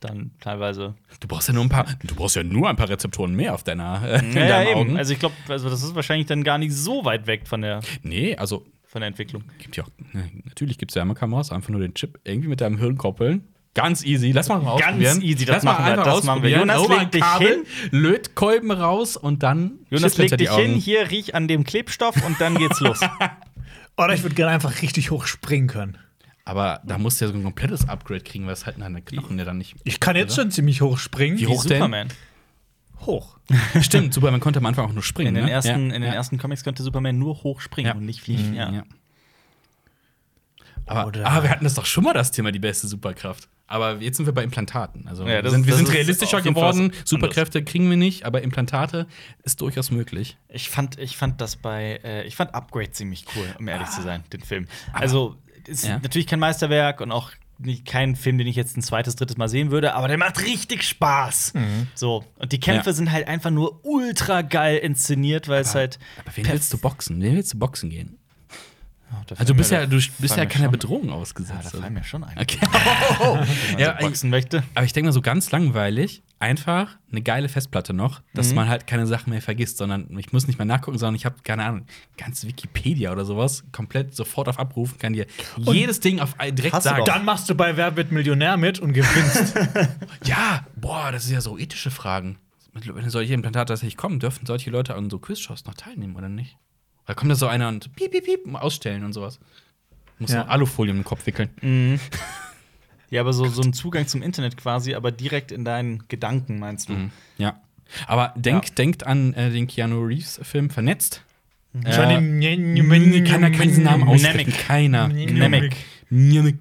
Dann teilweise. Du brauchst ja nur ein paar, du brauchst ja nur ein paar Rezeptoren mehr auf deiner äh, (laughs) in Ja, ja, deinen eben. Augen. Also ich glaube, also das ist wahrscheinlich dann gar nicht so weit weg von der, nee, also von der Entwicklung. gibt ja auch, ne, natürlich gibt es Wärmekameras, einfach nur den Chip irgendwie mit deinem Hirn koppeln. Ganz easy. Lass mal mal Ganz easy, das Lass mal machen wir, das machen wir. Jonas mal legt dich Kabel, hin. Lötkolben raus und dann Jonas schließt leg die dich hin, hier riech an dem Klebstoff und dann geht's los. (laughs) Oder ich würde gerne einfach richtig hoch springen können. Aber da musst du ja so ein komplettes Upgrade kriegen, weil es halt deine Knochen ja dann nicht. Ich kann jetzt schon ziemlich hoch springen. Wie hoch denn? Superman. Hoch? (laughs) Stimmt, Superman konnte am Anfang auch nur springen. In den, ne? ersten, ja, in den ja. ersten Comics konnte Superman nur hoch springen Ja. und nicht fliegen. Ja. Ja. Aber, Oder- aber wir hatten das doch schon mal das Thema, die beste Superkraft. Aber jetzt sind wir bei Implantaten. Also Ja, wir das- sind, wir sind ist realistischer geworden. Superkräfte kriegen wir nicht, aber Implantate ist durchaus möglich. Ich fand, ich fand das bei, äh, ich fand Upgrade ziemlich cool, um ehrlich zu sein, den Film. Also, ist Ja. natürlich kein Meisterwerk und auch nicht, kein Film, den ich jetzt ein zweites, drittes Mal sehen würde, aber der macht richtig Spaß. So. Und die Kämpfe Ja. sind halt einfach nur ultra geil inszeniert, weil es halt. Aber wen willst du boxen? Wen willst du boxen gehen? Da Also du bist fallen ja, du bist ja keiner Bedrohung Ja, ausgesetzt. da also. fallen mir schon ein. Okay. (laughs) Wenn man Ja, so boxen möchte. Aber ich denke mal so ganz langweilig, einfach eine geile Festplatte noch, dass Mhm. man halt keine Sachen mehr vergisst, sondern ich muss nicht mehr nachgucken, sondern ich habe keine Ahnung, ganz Wikipedia oder sowas komplett sofort auf Abruf, kann dir jedes Ding auf direkt sagen. Dann machst du bei Wer wird Millionär mit und gewinnst. (laughs) Ja, boah, das ist ja so ethische Fragen. Wenn solche Implantate tatsächlich kommen, dürfen solche Leute an so Quizshows noch teilnehmen oder nicht? Oder kommt da so einer und piep, piep, piep, ausstellen und sowas? Muss Ja. noch Alufolie um den Kopf wickeln. Mhm. (laughs) Ja, aber so, so ein Zugang zum Internet quasi, aber direkt in deinen Gedanken, meinst du? Ja. Aber denk, Ja. denkt an äh, den Keanu Reeves-Film Vernetzt. Johnny Keiner kann diesen Namen aussprechen. Keiner. Nemec. Nemec.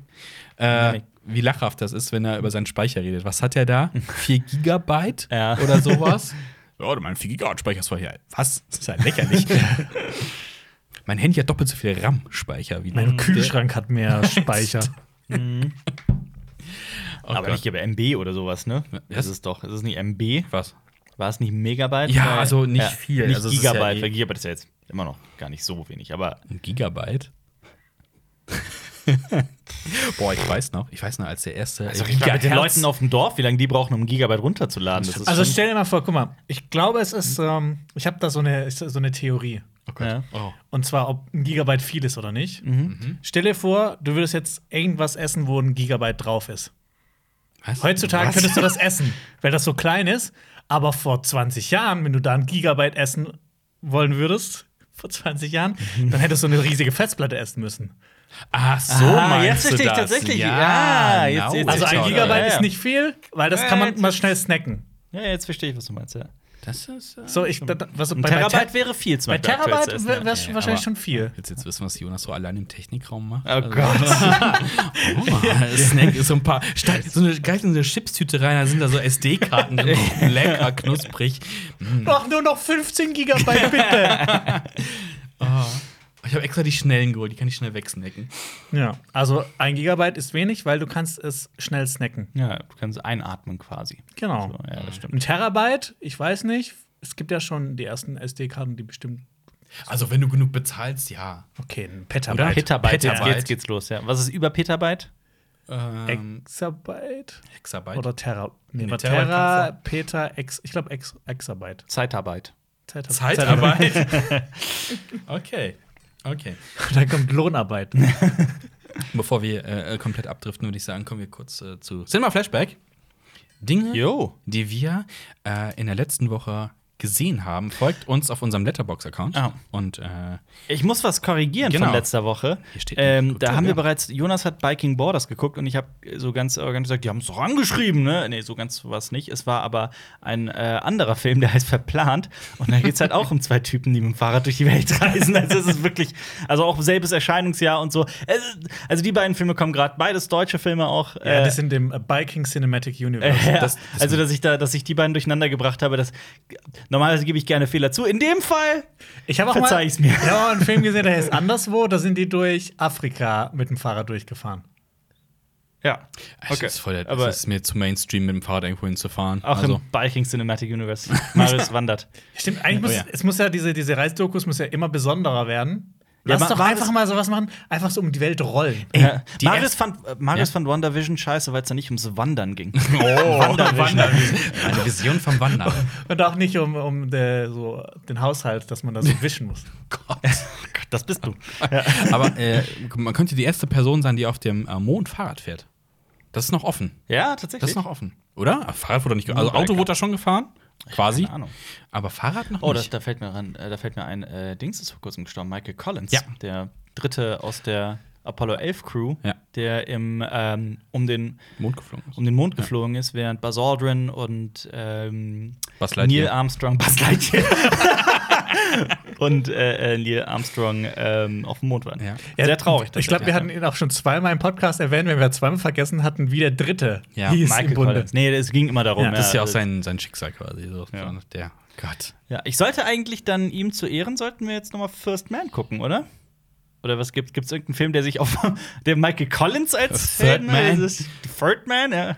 Äh, wie lachhaft das ist, wenn er über seinen Speicher redet. Was hat er da? (laughs) 4 Gigabyte Ja. oder sowas? (laughs) Ja, mein 4 Gigabyte Speicher ist vorher. Was? Das ist ja lächerlich. (laughs) mein Handy hat doppelt so viel RAM-Speicher wie Mein Kühlschrank hat mehr Speicher. Oh aber Gott. nicht über MB oder sowas, ne? Was? Das ist doch, ist es nicht MB? Was? War es nicht Megabyte? Ja, also nicht viel. Nicht Also Gigabyte, ja eh- weil Gigabyte ist ja jetzt immer noch gar nicht so wenig, aber Ein Gigabyte? (laughs) Boah, ich weiß noch. Ich weiß noch, als der erste. also mal mit den Leuten auf dem Dorf, wie lange die brauchen, um ein Gigabyte runterzuladen. Das ist Also stell dir mal vor, guck mal, ich glaube, es ist, ähm, ich habe da so eine, so eine Theorie. Oh Gott. Ja. Oh. Und zwar, ob ein Gigabyte viel ist oder nicht. Mhm. Stell dir vor, du würdest jetzt irgendwas essen, wo ein Gigabyte drauf ist. Was? Heutzutage Was? könntest du das (laughs) essen, weil das so klein ist. Aber vor 20 Jahren, wenn du da ein Gigabyte essen wollen würdest, vor 20 Jahren, dann hättest du eine riesige Festplatte essen müssen. Ach so, Ah, jetzt verstehe ich tatsächlich. Ja, Ja, jetzt- genau. jetzt- Also ein Ja, Gigabyte ja, ja. ist nicht viel, weil das Ja, kann man mal schnell snacken. Ja, jetzt verstehe ich, was du meinst, ja. Das ist. Äh, So, ich, da, was, Ein bei, bei, Terabyte Ter wäre viel zum bei Terabyte wäre ja. es Ja, wahrscheinlich schon viel. Willst jetzt wissen, was Jonas so allein im Technikraum macht? Oh Also- Gott. (laughs) Oh, (laughs) Snack ist so ein paar. So eine, gleich in so eine Chipstüte rein, da sind da so SD-Karten drin. (laughs) lecker, knusprig. Doch nur noch 15 Gigabyte, bitte. Ich habe extra die schnellen geholt, die kann ich schnell wegsnacken. ja, also ein Gigabyte ist wenig, weil du kannst es schnell snacken. Ja, du kannst einatmen quasi. Genau. So, ja, das stimmt. Ein Terabyte, ich weiß nicht. Es gibt ja schon die ersten SD-Karten, die bestimmt. Also, wenn du genug bezahlst, ja. Okay, ein Oder? Petabyte. Petabyte, jetzt Petabyte. geht's, los, ja. Was ist über Petabyte? Ähm, Exabyte Hexabyte. oder Terra. Nee, Nee, Terra, kommt Peta, Ex, ich glaube Ex, Exabyte. Zeitarbeit. Zeit- Zeitarbeit. (laughs) (laughs) okay. Okay. (laughs) Dann kommt Lohnarbeit. (laughs) Bevor wir äh, komplett abdriften, würde ich sagen, kommen wir kurz äh, zu Cinema Flashback. Dinge, Jo. die wir äh, in der letzten Woche gesehen haben. Folgt uns auf unserem Letterbox-Account. Ah. Und äh, Ich muss was korrigieren Genau. von letzter Woche. Hier steht Ähm, da haben wir ja. bereits, Jonas hat Biking Borders geguckt und ich habe so ganz arrogant gesagt, die haben es doch angeschrieben, ne? Nee, so ganz war es nicht. Es war aber ein äh, anderer Film, der heißt Verplant. Und da geht es halt auch um zwei Typen, die mit dem Fahrrad durch die Welt reisen. Also es ist wirklich, also auch selbes Erscheinungsjahr und so. Ist- Also die beiden Filme kommen gerade, beides deutsche Filme auch. ja, äh, das sind dem Biking Cinematic Universe. (laughs) ja, das- das- also, dass ich da, dass ich die beiden durcheinander gebracht habe, das normalerweise gebe ich gerne Fehler zu. In dem Fall Ich habe auch mal, Verzeih ich's mir. Ich habe auch einen Film gesehen, der heißt anderswo. Da sind die durch Afrika mit dem Fahrrad durchgefahren. ja. es ist voll, der- aber es ist mir zu Mainstream, mit dem Fahrrad irgendwo hinzufahren. auch also, im Biking Cinematic Universe. Marius (laughs) wandert. Stimmt, eigentlich muss Oh ja. es muss ja diese, diese Reisdokus muss ja immer besonderer werden. Lass doch Marius- einfach mal sowas machen, einfach so um die Welt rollen. Ja. Marius, fand, äh, Marius Ja? fand WandaVision scheiße, weil es da nicht ums Wandern ging. (laughs) oh, (laughs) Wandern. Eine Vision vom Wandern. Und auch nicht um, um der, so den Haushalt, dass man da so (laughs) wischen muss. Gott, das bist du. Aber äh, man könnte die erste Person sein, die auf dem äh, Mond Fahrrad fährt. Das ist noch offen. Ja, tatsächlich. Das ist noch offen, oder? Ah, Fahrrad wurde nicht Also. Auto wurde da schon gefahren, quasi. Keine Ahnung. Aber Fahrrad noch Oh, nicht. da fällt mir ran, äh, da fällt mir ein, äh, Dings ist vor kurzem gestorben, Michael Collins, Ja. der dritte aus der Apollo 11 Crew, Ja. der im ähm, um den Mond geflogen ist. um den Mond geflogen ist, während Buzz Aldrin und ähm. Neil Armstrong, Buzz Lightyear (laughs) und äh, äh, Neil Armstrong ähm, auf dem Mond waren. Ja. Sehr traurig. Ich glaube, wir hatten ihn auch schon zweimal im Podcast erwähnt, wenn wir zweimal vergessen hatten, wie der dritte Ja, hieß Michael im Bunde. Collins. Nee, es ging immer darum. Ja, Das ist ja auch also- sein, sein Schicksal quasi. So. Ja. Der Gott. Ja, ich sollte eigentlich dann ihm zu Ehren, sollten wir jetzt noch mal First Man gucken, oder? Oder was gibt es irgendeinen Film, der sich auf (laughs) der Michael Collins als Third Helden- Man? Third Man, ja.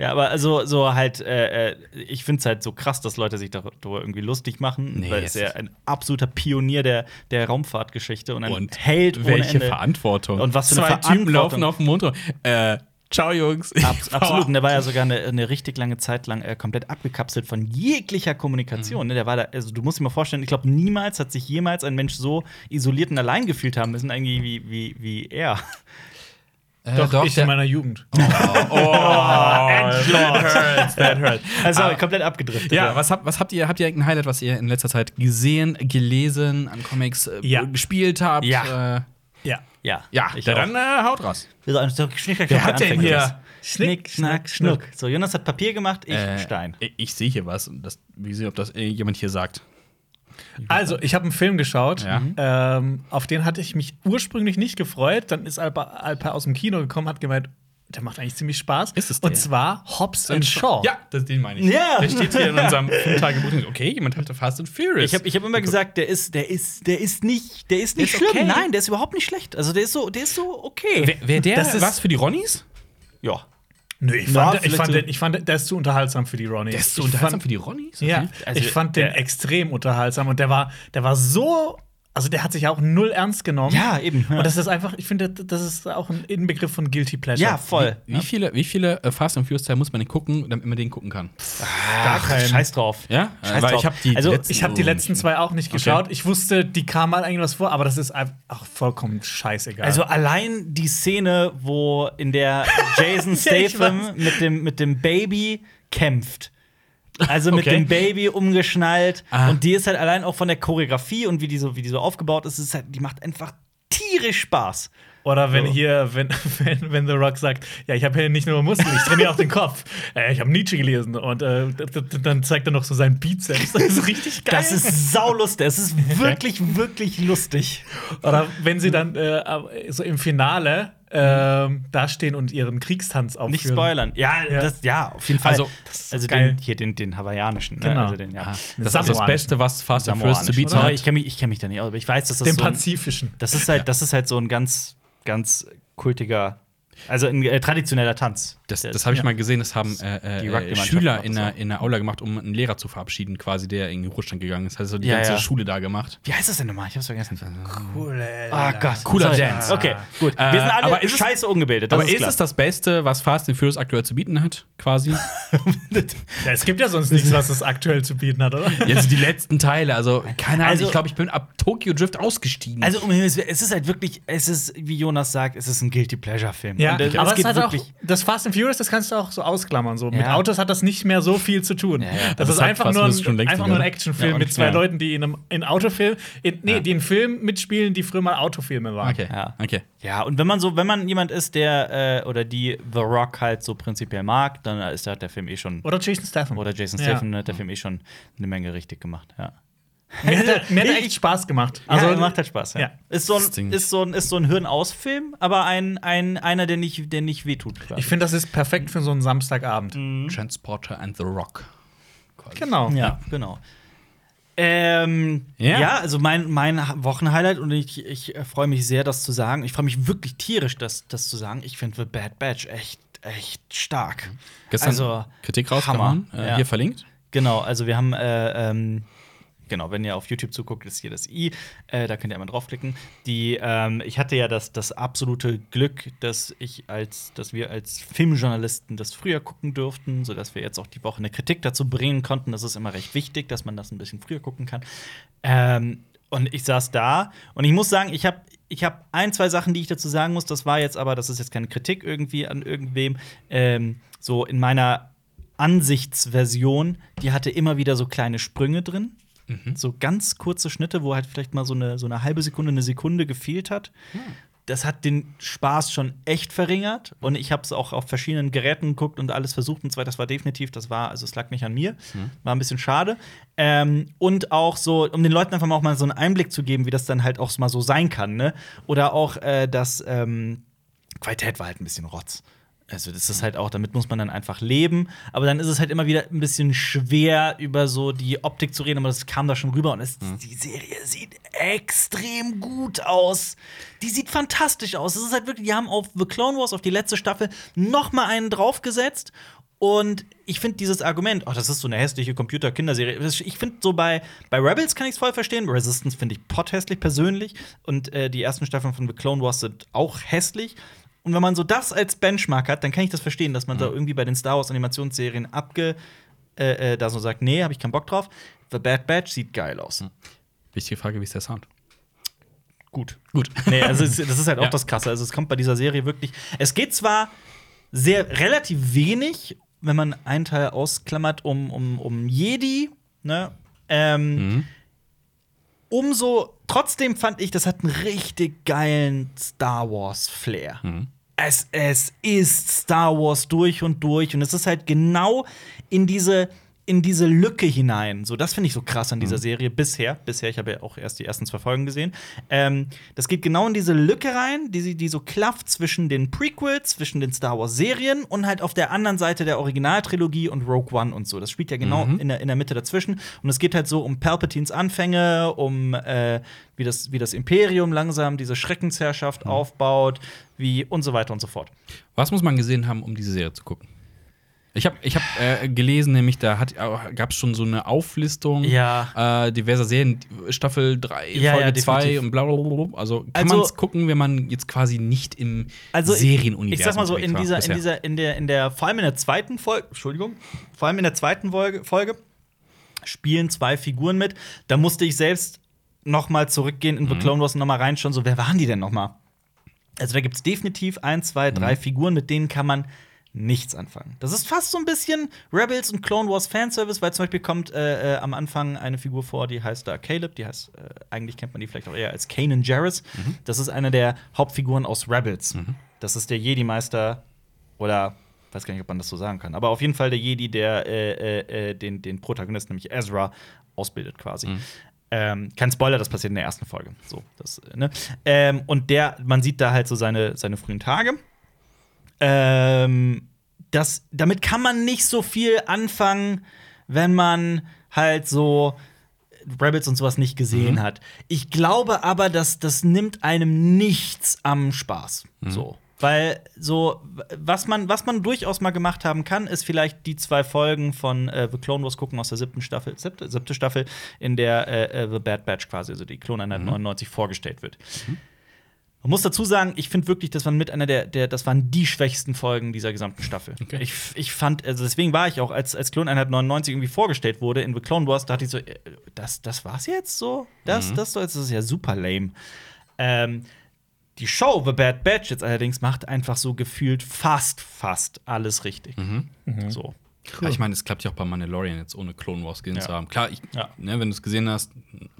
Ja, aber also so halt, äh, äh, ich finde es halt so krass, dass Leute sich darüber irgendwie lustig machen, Nee, weil es es ja ist- ein absoluter Pionier der, der Raumfahrtgeschichte und ein Und Held welche Ende. Verantwortung. Und was für eine Zwei Typen Verantwortung. laufen auf dem Mond. rum. Äh, ciao, Jungs. Ab, absolut. Und der war ja sogar eine, eine richtig lange Zeit lang äh, komplett abgekapselt von jeglicher Kommunikation. Ne? Der war da, also du musst dir mal vorstellen, ich glaube, niemals hat sich jemals ein Mensch so isoliert und allein gefühlt haben müssen, eigentlich wie, wie, wie er. Äh, Doch, ich der- in meiner Jugend. (laughs) (laughs) hurts, that (laughs) hurts. Also Aber- komplett abgedriftet. Ja, was, habt, was habt ihr? Habt ihr irgendein Highlight, was ihr in letzter Zeit gesehen, gelesen, an Comics äh, Ja. gespielt habt? Ja. Äh, Ja. Ja, ja, ich dann äh, haut raus. Wir sollen so Schnick, Schnack, Wer Schnuck hat denn hier Jonas. Schnick, Schnack, Schnuck. So, Jonas hat Papier gemacht, ich Äh, Stein. Ich, ich sehe hier was. und Das, wie sehe, ob das äh, jemand hier sagt. Also, ich habe einen Film geschaut, Ja. ähm, auf den hatte ich mich ursprünglich nicht gefreut. Dann ist Alpa, Alpa aus dem Kino gekommen, hat gemeint, der macht eigentlich ziemlich Spaß. Ist es der? Und zwar Hobbs and Shaw. Ja, das, den meine ich. Ja. Der steht hier in (laughs) unserem Tagebuch. Okay, jemand hatte Fast and Furious. Ich habe ich hab immer gesagt, der ist, der ist, der ist nicht, der ist nicht ist schlimm. okay. Nein, der ist überhaupt nicht schlecht. Also der ist so, der ist so okay. Wer, wer der Das ist- was für die Ronnies? ja. Nö, ich fand, ich, fand so- den, ich fand, der ist zu unterhaltsam für die Ronnies. Der ist Ich unterhaltsam fand- für die Ronnies? Ja, Also, ich fand den extrem unterhaltsam und der war, der war so, also der hat sich ja auch null ernst genommen. Ja, eben, ja. Und das ist einfach, ich finde, das ist auch ein Inbegriff von Guilty Pleasure. Ja, voll. Wie viele, wie viele äh, Fast and Furious Teile muss man denn gucken, damit man den gucken kann? Gar Ach, kein. Scheiß drauf. Ja? Scheiß Äh, weil drauf. ich habe die Also, letzten Ich habe die letzten zwei auch nicht geschaut. Ich wusste, die kam mal irgendwas vor, aber das ist einfach ach, vollkommen scheißegal. Also allein die Szene, wo in der (laughs) Jason Ja, Statham mit dem, mit dem Baby kämpft. Also mit Okay. dem Baby umgeschnallt. Ah. Und die ist halt allein auch von der Choreografie und wie die so, wie die so aufgebaut ist, ist halt, die macht einfach tierisch Spaß. Oder wenn So. hier, wenn, (laughs) wenn, wenn The Rock sagt, ja, ich habe hier nicht nur Muskeln, ich trainiere auch den Kopf. (laughs) Äh, ich habe Nietzsche gelesen und äh, dann zeigt er noch so seinen Bizeps. (laughs) Das ist richtig geil. Das ist saulustig. Es ist wirklich, wirklich lustig. Oder wenn sie dann äh, so im Finale ähm, dastehen und ihren Kriegstanz aufführen. Nicht spoilern. Ja, Ja. Das, ja auf jeden Fall. Also, also den, hier den, den hawaiianischen. Ne? Genau. Also den, ja. Ah, das ist das. Beste, was Fast and Furious zu bieten hat. Ich kenne mich, ich kenn mich da nicht aus, aber ich weiß, dass das Den so ein, Pazifischen. Das ist halt, das ist halt so ein ganz, ganz kultiger, also ein äh, traditioneller Tanz. Das, das ist- habe ich ja. mal gesehen, das haben Die äh, äh, Rugby-Mannschaft Schüler in der, in der Aula gemacht, um einen Lehrer zu verabschieden, quasi, der in den Ruhestand gegangen ist. Also die Ja, ganze ja. Schule da gemacht. Wie heißt das denn nochmal? Ich hab's vergessen. Cool, Ah Gott, Cooler Sorry. Dance. Okay, gut. Äh, Wir sind alle aber ist es- scheiße ungebildet. Das Aber ist, klar. es das Beste, was Fast and Furious aktuell zu bieten hat, quasi? (laughs) Ja, es gibt ja sonst nichts, was es aktuell zu bieten hat, oder? Jetzt die letzten Teile, also keine Ahnung, Also- ich glaube, ich bin ab Tokyo Drift ausgestiegen. Also, um Himmels Willen, es ist halt wirklich, es ist, wie Jonas sagt, es ist ein Guilty Pleasure-Film. Ja, Und, äh, aber es geht hat auch, wirklich. das Fast and Furious, das kannst du auch so ausklammern. So. Mit Ja. Autos hat das nicht mehr so viel zu tun. ja. Das, Das ist einfach nur ein, einfach nur ein mehr. Actionfilm Ja, mit zwei ja. Leuten, die in einem in Autofilm, in, nee, Ja. die einen Film mitspielen, die früher mal Autofilme waren. okay, Ja. okay. Ja, und wenn man so, wenn man jemand ist, der äh, oder die The Rock halt so prinzipiell mag, dann ist hat der Film eh schon. Oder Jason Statham. Oder Jason Ja. Statham hat der Film eh schon eine Menge richtig gemacht, ja. Mir hat, er- (laughs) mir hat er echt Spaß gemacht. Also Also, macht halt Spaß, ja. ja. Ist, so ein, ist- so ein, ist so ein Hirn-aus-Film, aber ein, ein, einer, der nicht, der nicht wehtut. quasi. ich finde, das ist perfekt für so einen Samstagabend. Transporter and the Rock. Genau. Ja, genau. Ähm, Ja. ja. also mein, mein Wochenhighlight und ich, ich äh, freue mich sehr, das zu sagen. Ich freue mich wirklich tierisch, das, das zu sagen. Ich finde The Bad Batch echt, echt stark. Gestern Also, Kritik rausgehauen, Hammer. äh, Ja. hier verlinkt. Genau, also wir haben, äh, ähm, genau, wenn ihr auf YouTube zuguckt, ist hier das i, äh, da könnt ihr einmal draufklicken. Die, ähm, ich hatte ja das, das absolute Glück, dass ich als, dass wir als Filmjournalisten das früher gucken durften, sodass wir jetzt auch die Woche eine Kritik dazu bringen konnten. Das ist immer recht wichtig, dass man das ein bisschen früher gucken kann. Ähm, und ich saß da und ich muss sagen, ich habe ich habe ein, zwei Sachen, die ich dazu sagen muss. Das war jetzt aber, das ist jetzt keine Kritik irgendwie an irgendwem. Ähm, so in meiner Ansichtsversion, die hatte immer wieder so kleine Sprünge drin. So ganz kurze Schnitte, wo halt vielleicht mal so eine, so eine halbe Sekunde, eine Sekunde gefehlt hat. Das hat den Spaß schon echt verringert. Und ich habe es auch auf verschiedenen Geräten geguckt und alles versucht. Und zwar, das war definitiv, das war, also es lag nicht an mir. War ein bisschen schade. Ähm, und auch so, um den Leuten einfach mal auch mal so einen Einblick zu geben, wie das dann halt auch mal so sein kann. Ne? Oder auch, äh, dass ähm, Qualität war halt ein bisschen Rotz. Also, das ist halt auch, damit muss man dann einfach leben. Aber dann ist es halt immer wieder ein bisschen schwer, über so die Optik zu reden, aber das kam da schon rüber. Und es, die Serie sieht extrem gut aus. Die sieht fantastisch aus. Es ist halt wirklich, die haben auf The Clone Wars, auf die letzte Staffel, noch mal einen draufgesetzt. Und ich finde dieses Argument, oh, das ist so eine hässliche Computer-Kinderserie. Ich finde so bei, bei Rebels kann ich es voll verstehen. Resistance finde ich potthässlich persönlich. Und äh, die ersten Staffeln von The Clone Wars sind auch hässlich. Und wenn man so das als Benchmark hat, dann kann ich das verstehen, dass man da irgendwie bei den Star Wars Animationsserien abge äh, äh, da so sagt, nee, habe ich keinen Bock drauf. The Bad Batch sieht geil aus. Wichtige Frage, wie ist der Sound? Gut. Gut. Nee, also das ist halt (laughs) auch Ja. das Krasse. Also es kommt bei dieser Serie wirklich. Es geht zwar sehr relativ wenig, wenn man einen Teil ausklammert, um, um, um Jedi, ne? Ähm, Mhm. Umso trotzdem fand ich, das hat einen richtig geilen Star Wars Flair. Mhm. Es, es ist Star Wars durch und durch und es ist halt genau in diese in diese Lücke hinein. So, das finde ich so krass an dieser Serie bisher. Bisher, ich habe ja auch erst die ersten zwei Folgen gesehen. Ähm, das geht genau in diese Lücke rein, die, die so klafft zwischen den Prequels, zwischen den Star Wars-Serien und halt auf der anderen Seite der Originaltrilogie und Rogue One und so. Das spielt ja genau in, der, in der Mitte dazwischen. Und es geht halt so um Palpatines Anfänge, um äh, wie, das, wie das Imperium langsam diese Schreckensherrschaft aufbaut, wie und so weiter und so fort. Was muss man gesehen haben, um diese Serie zu gucken? Ich habe ich hab, äh, gelesen, nämlich da gab es schon so eine Auflistung Ja. äh, diverser Serien, Staffel 3, Ja, Folge ja, 2 definitiv. und bla bla bla. Also kann Also- man es gucken, wenn man jetzt quasi nicht im Also Serienuniversum Ich sag mal so, in dieser, in dieser, in der, in der, vor allem in der zweiten Folge, Entschuldigung, vor allem in der zweiten Folge, Folge spielen zwei Figuren mit. Da musste ich selbst noch mal zurückgehen in The Clone Wars und noch mal reinschauen, so wer waren die denn noch mal? Also da gibt es definitiv ein, zwei, drei Figuren, mit denen kann man nichts anfangen. Das ist fast so ein bisschen Rebels und Clone Wars Fanservice, weil zum Beispiel kommt äh, äh, am Anfang eine Figur vor, die heißt da Caleb, die heißt, äh, eigentlich kennt man die vielleicht auch eher als Kanan Jarrus. Das ist eine der Hauptfiguren aus Rebels. Das ist der Jedi-Meister oder weiß gar nicht, ob man das so sagen kann, aber auf jeden Fall der Jedi, der äh, äh, äh, den, den Protagonisten, nämlich Ezra, ausbildet quasi. Ähm, kein Spoiler, das passiert in der ersten Folge. So, das, äh, ne? ähm, und der, man sieht da halt so seine, seine frühen Tage. Ähm, das, damit kann man nicht so viel anfangen, wenn man halt so Rebels und sowas nicht gesehen hat. Ich glaube aber, dass das nimmt einem nichts am Spaß. So. Weil so, was man, was man durchaus mal gemacht haben kann, ist vielleicht die zwei Folgen von äh, The Clone Wars gucken aus der siebten Staffel, siebte, siebte Staffel, in der äh, äh, The Bad Batch quasi, also die Kloneinheit 99 vorgestellt wird. Man muss dazu sagen, ich finde wirklich, das waren mit einer der, der, das waren die schwächsten Folgen dieser gesamten Staffel. Okay. Ich, ich fand, also deswegen war ich auch, als, als Kloneinheit 99 irgendwie vorgestellt wurde in The Clone Wars, dachte ich so, äh, das, das war's jetzt so? Das, das, das ist ja super lame. Ähm, die Show The Bad Batch jetzt allerdings macht einfach so gefühlt fast, fast alles richtig. So. Ja, ich meine, es klappt ja auch bei Mandalorian jetzt ohne Clone Wars gesehen Ja. zu haben. Klar, ich, Ja. ne, wenn du es gesehen hast,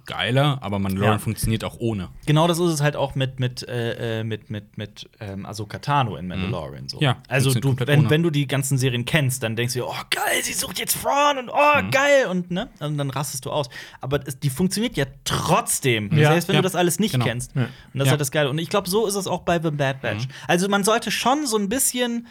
geiler, aber Mandalorian funktioniert auch ohne. Genau das ist es halt auch mit mit äh, äh, mit mit mit ähm, Ahsoka Tano in Mandalorian so. Ja, also du, wenn, ohne. wenn du die ganzen Serien kennst, dann denkst du oh geil, sie sucht jetzt Thrawn und oh Mhm. geil und ne und dann rastest du aus. Aber es, die funktioniert ja trotzdem, selbst wenn du das alles nicht genau. kennst. Und das ist halt das Geile. Und ich glaube, so ist es auch bei The Bad Batch. Mhm. Also man sollte schon so ein bisschen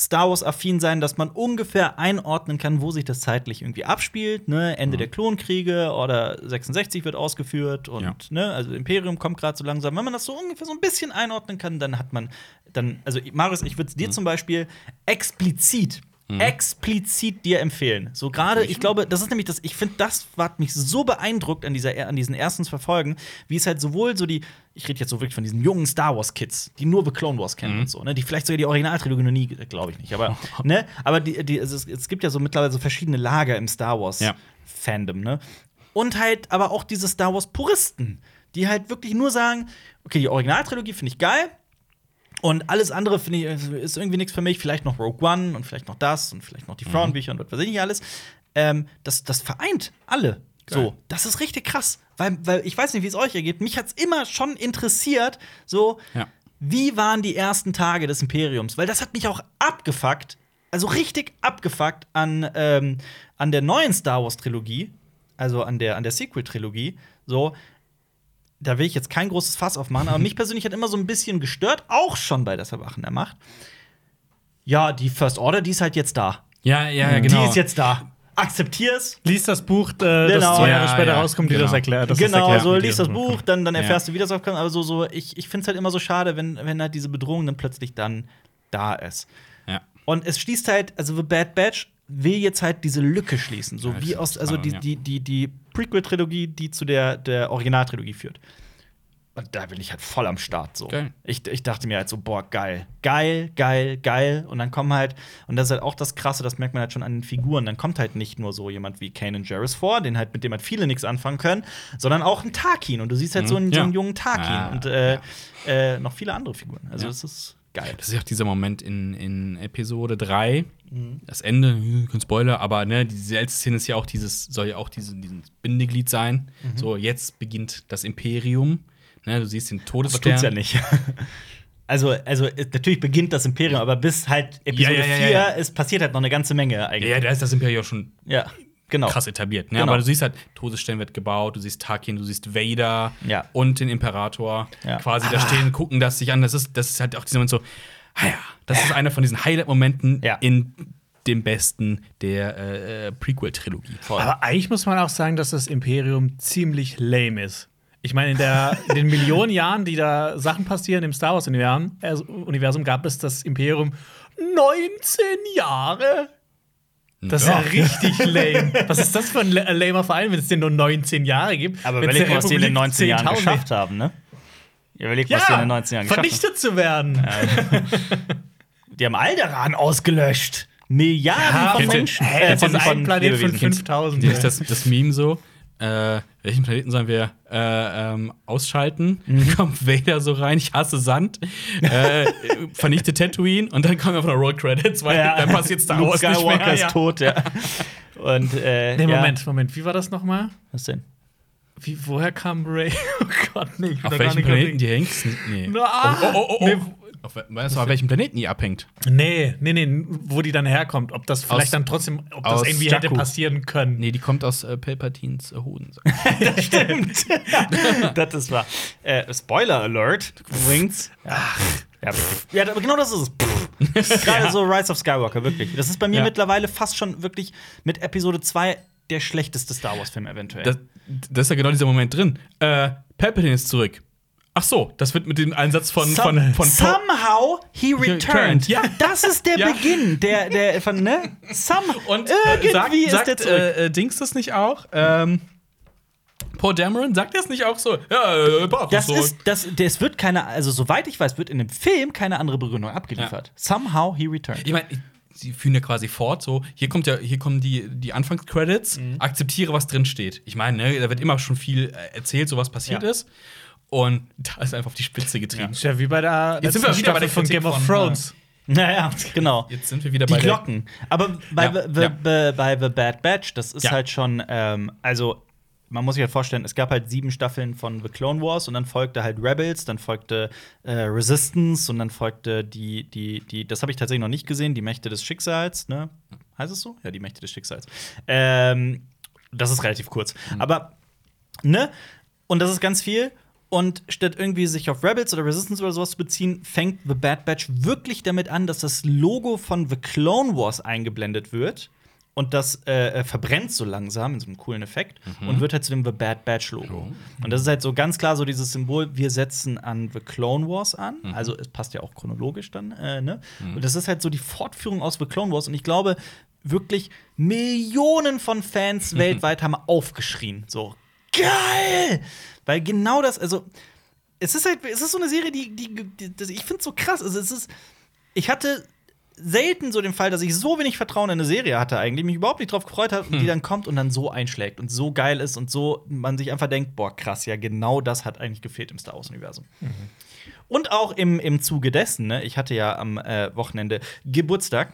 Star Wars affin sein, dass man ungefähr einordnen kann, wo sich das zeitlich irgendwie abspielt. Ne? Ende der Klonkriege oder 66 wird ausgeführt und Ja. ne, also Imperium kommt gerade so langsam. Wenn man das so ungefähr so ein bisschen einordnen kann, dann hat man dann, also Marius, ich würde es dir zum Beispiel explizit explizit dir empfehlen. So gerade, ich glaube, das ist nämlich das, ich finde, das hat mich so beeindruckt an, dieser, an diesen ersten zwei Folgen, wie es halt sowohl so die, ich rede jetzt so wirklich von diesen jungen Star Wars Kids, die nur The Clone Wars kennen und so, ne, die vielleicht sogar die Originaltrilogie noch nie, glaube ich nicht, aber, (laughs) ne, aber die, die, also es, es gibt ja so mittlerweile so verschiedene Lager im Star Wars Ja. Fandom, ne? und halt aber auch diese Star Wars Puristen, die halt wirklich nur sagen, okay, die Originaltrilogie finde ich geil und alles andere finde ich ist irgendwie nichts für mich, vielleicht noch Rogue One und vielleicht noch das und vielleicht noch die Frauenbücher und was weiß ich nicht alles. Ähm, das, das vereint alle. So, das ist richtig krass, weil, weil ich weiß nicht, wie es euch ergeht. Mich hat's immer schon interessiert, so Ja. wie waren die ersten Tage des Imperiums? Weil das hat mich auch abgefuckt, also richtig abgefuckt an, ähm, an der neuen Star Wars-Trilogie, also an der, an der Sequel-Trilogie. So, da will ich jetzt kein großes Fass aufmachen, aber mich (laughs) persönlich hat immer so ein bisschen gestört, auch schon bei das Erwachen der Macht. Ja, die First Order, die ist halt jetzt da. Ja, ja, genau. Die ist jetzt da. Akzeptier's. Lies das Buch, äh, das Genau. zwei Jahre Ja, später ja, rauskommt, die genau. das erklärt. Das das genau, erklärt, so liest das das Buch, dann, dann Ja. erfährst du, wie das aufkommt. Aber so, so ich, ich finde es halt immer so schade, wenn, wenn halt diese Bedrohung dann plötzlich dann da ist. Ja. Und es schließt halt, also The Bad Batch will jetzt halt diese Lücke schließen. So Ja, wie aus, also die, die, die, die Prequel-Trilogie, die zu der, der Originaltrilogie führt. Und da bin ich halt voll am Start so. Geil. Ich, ich dachte mir halt so, boah, geil, geil, geil, geil. Und dann kommen halt, und das ist halt auch das Krasse, das merkt man halt schon an den Figuren, dann kommt halt nicht nur so jemand wie Kanan Jarrus vor, den halt, mit dem halt viele nichts anfangen können, sondern auch ein Tarkin. Und du siehst halt so, einen, so Ja. einen jungen Tarkin Ah, und äh, ja. äh, noch viele andere Figuren. Also, das ist geil. Das ist ja auch dieser Moment in, in Episode 3, Mhm. das Ende, hm, kein Spoiler, aber ne, diese letzte Szene ist ja auch dieses, soll ja auch diese, diesen Bindeglied sein. Mhm. So, jetzt beginnt das Imperium. Ne, du siehst den Todesstern. tut's ja nicht. (laughs) Also, also äh, natürlich beginnt das Imperium, aber bis halt Episode Ja, ja, ja, 4 ja. ist passiert halt noch eine ganze Menge eigentlich. ja, da ist das Imperium schon Ja, genau. krass etabliert. Ne? Genau. Aber du siehst halt, Todesstern wird gebaut, du siehst Tarkin, du siehst Vader Ja. und den Imperator Ja. quasi da stehen, (laughs) gucken das sich an. Das ist, das ist halt auch dieser Moment so, ah ja, das ist einer von diesen Highlight-Momenten Ja. in dem besten der äh, äh, Prequel-Trilogie. Aber eigentlich muss man auch sagen, dass das Imperium ziemlich lame ist. Ich meine, in, der, in den Millionen Jahren, die da Sachen passieren im Star Wars-Universum, äh, Universum, gab es das Imperium 19 Jahre. Das ist ja, richtig (laughs) lame. Was ist das für ein la- lamer Verein, wenn es den nur 19 Jahre gibt? Aber überleg mal, was die in den Republik 19 Jahren 10.000 geschafft haben, ne? Überleg, Ja, was die in den 19 Jahren geschafft haben. vernichtet zu werden. (laughs) Die haben Alderan ausgelöscht. Milliarden von Menschen. Hä, das von, ist ein Planet von Lebewesen. 5000. Hier ist das, das Meme so. Äh, welchen Planeten sollen wir äh, ähm, ausschalten? Mhm. (laughs) Kommt Vader so rein, ich hasse Sand, äh, vernichte Tatooine und dann kommen einfach noch Roll Credits, weil Ja. dann passiert Star Luke Wars nicht Skywalker mehr. ist Ja. tot, ja. Und, äh, Nee, ja. Moment, Moment. Wie war das nochmal? Was denn? Wie, woher kam Ray? (laughs) Oh Gott, nee. ich bin Auf da gar welchem nicht Planeten die hängt? Nee. Ah, oh, oh, oh, oh. nee. Auf, we- weißt du, auf welchem Planeten die abhängt? Nee, nee, nee, wo die dann herkommt. Ob das vielleicht Aus- dann trotzdem, ob das irgendwie Jakku. hätte passieren können. Nee, die kommt aus äh, Palpatines äh, Hoden. (laughs) Stimmt. (laughs) das ist wahr. Äh, Spoiler Alert. Übrigens. Ach. Ja, ja, aber genau das ist es. (laughs) Gerade so Rise of Skywalker, wirklich. Das ist bei mir Ja. mittlerweile fast schon wirklich mit Episode 2 der schlechteste Star Wars-Film eventuell. Das, das ist ja genau dieser Moment drin. Äh, Palpatine ist zurück. Ach so, das wird mit dem Einsatz von, Some- von, von Somehow he returned. Ja, das ist der (laughs) Ja. Beginn, der, der von, ne? Some Und äh, irgendwie sagt, ist sagt, der zurück. äh, äh, Dings das nicht auch? Ähm, Paul Dameron sagt das nicht auch so? Ja, äh, das ist, das, das wird keine, also soweit ich weiß, wird in dem Film keine andere Begründung abgeliefert. Somehow he returned. Ich meine, sie führen ja quasi fort, so, hier kommt ja, hier kommen die, die Anfangscredits, Mhm. akzeptiere, was drin steht. Ich meine, ne, da wird immer schon viel äh, erzählt, so was passiert Ja. ist. Und da ist einfach auf die Spitze getrieben. Ist ja wie bei der Jetzt sind wir wieder bei der Staffel von Game of von, Thrones. Naja, genau. Jetzt sind wir wieder Die bei der Glocken. Aber bei, Ja, the, ja. Bei, bei The Bad Batch, das ist Ja. halt schon, ähm, also man muss sich halt vorstellen, es gab halt sieben Staffeln von The Clone Wars und dann folgte halt Rebels, dann folgte äh, Resistance und dann folgte die, die, die, das habe ich tatsächlich noch nicht gesehen, die Mächte des Schicksals, ne? Heißt es so? Ja, die Mächte des Schicksals. Ähm, das ist relativ kurz. Aber, ne? Und das ist ganz viel. Und statt irgendwie sich auf Rebels oder Resistance oder sowas zu beziehen, fängt The Bad Batch wirklich damit an, dass das Logo von The Clone Wars eingeblendet wird. Und das äh, äh, verbrennt so langsam in so einem coolen Effekt und wird halt zu dem The Bad Batch Logo. Und das ist halt so ganz klar so dieses Symbol, wir setzen an The Clone Wars an. Also es passt ja auch chronologisch dann, äh, ne? Und das ist halt so die Fortführung aus The Clone Wars. Und ich glaube, wirklich Millionen von Fans (laughs) weltweit haben aufgeschrien. So, geil! Weil genau das, also, es ist halt, es ist so eine Serie, die, die, die ich finde so krass. Also, es ist, ich hatte selten so den Fall, dass ich so wenig Vertrauen in eine Serie hatte, eigentlich, mich überhaupt nicht drauf gefreut habe, und die dann kommt und dann so einschlägt und so geil ist und so man sich einfach denkt, boah, krass, ja, genau das hat eigentlich gefehlt im Star Wars-Universum. Und auch im, im Zuge dessen, ne, ich hatte ja am äh, Wochenende Geburtstag.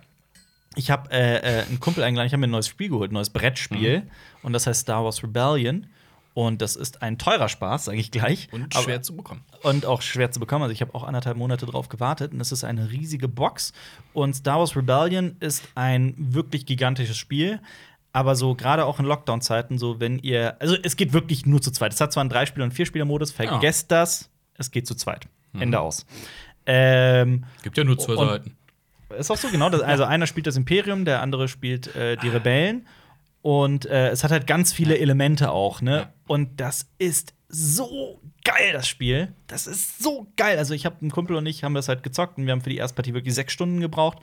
Ich habe äh, äh, einen Kumpel eingeladen, ich habe mir ein neues Spiel geholt, ein neues Brettspiel. Und das heißt Star Wars Rebellion. Und das ist ein teurer Spaß, sage ich gleich. Und Aber- schwer zu bekommen. und auch schwer zu bekommen. Also ich habe auch anderthalb Monate drauf gewartet und es ist eine riesige Box. Und Star Wars Rebellion ist ein wirklich gigantisches Spiel. Aber so gerade auch in Lockdown-Zeiten, so wenn ihr, also es geht wirklich nur zu zweit. Es hat zwar einen Dreispieler- und Vierspieler-Modus, vergesst das, es geht zu zweit. Ende aus. Ähm, Gibt ja nur zwei Seiten. ist auch so, genau. Das, also einer spielt das Imperium, der andere spielt äh, die Rebellen. Und äh, es hat halt ganz viele Elemente auch, ne? Ja. Und das ist so geil, das Spiel. Das ist so geil. Also, ich habe einen Kumpel und ich haben das halt gezockt und wir haben für die erste Partie wirklich sechs Stunden gebraucht.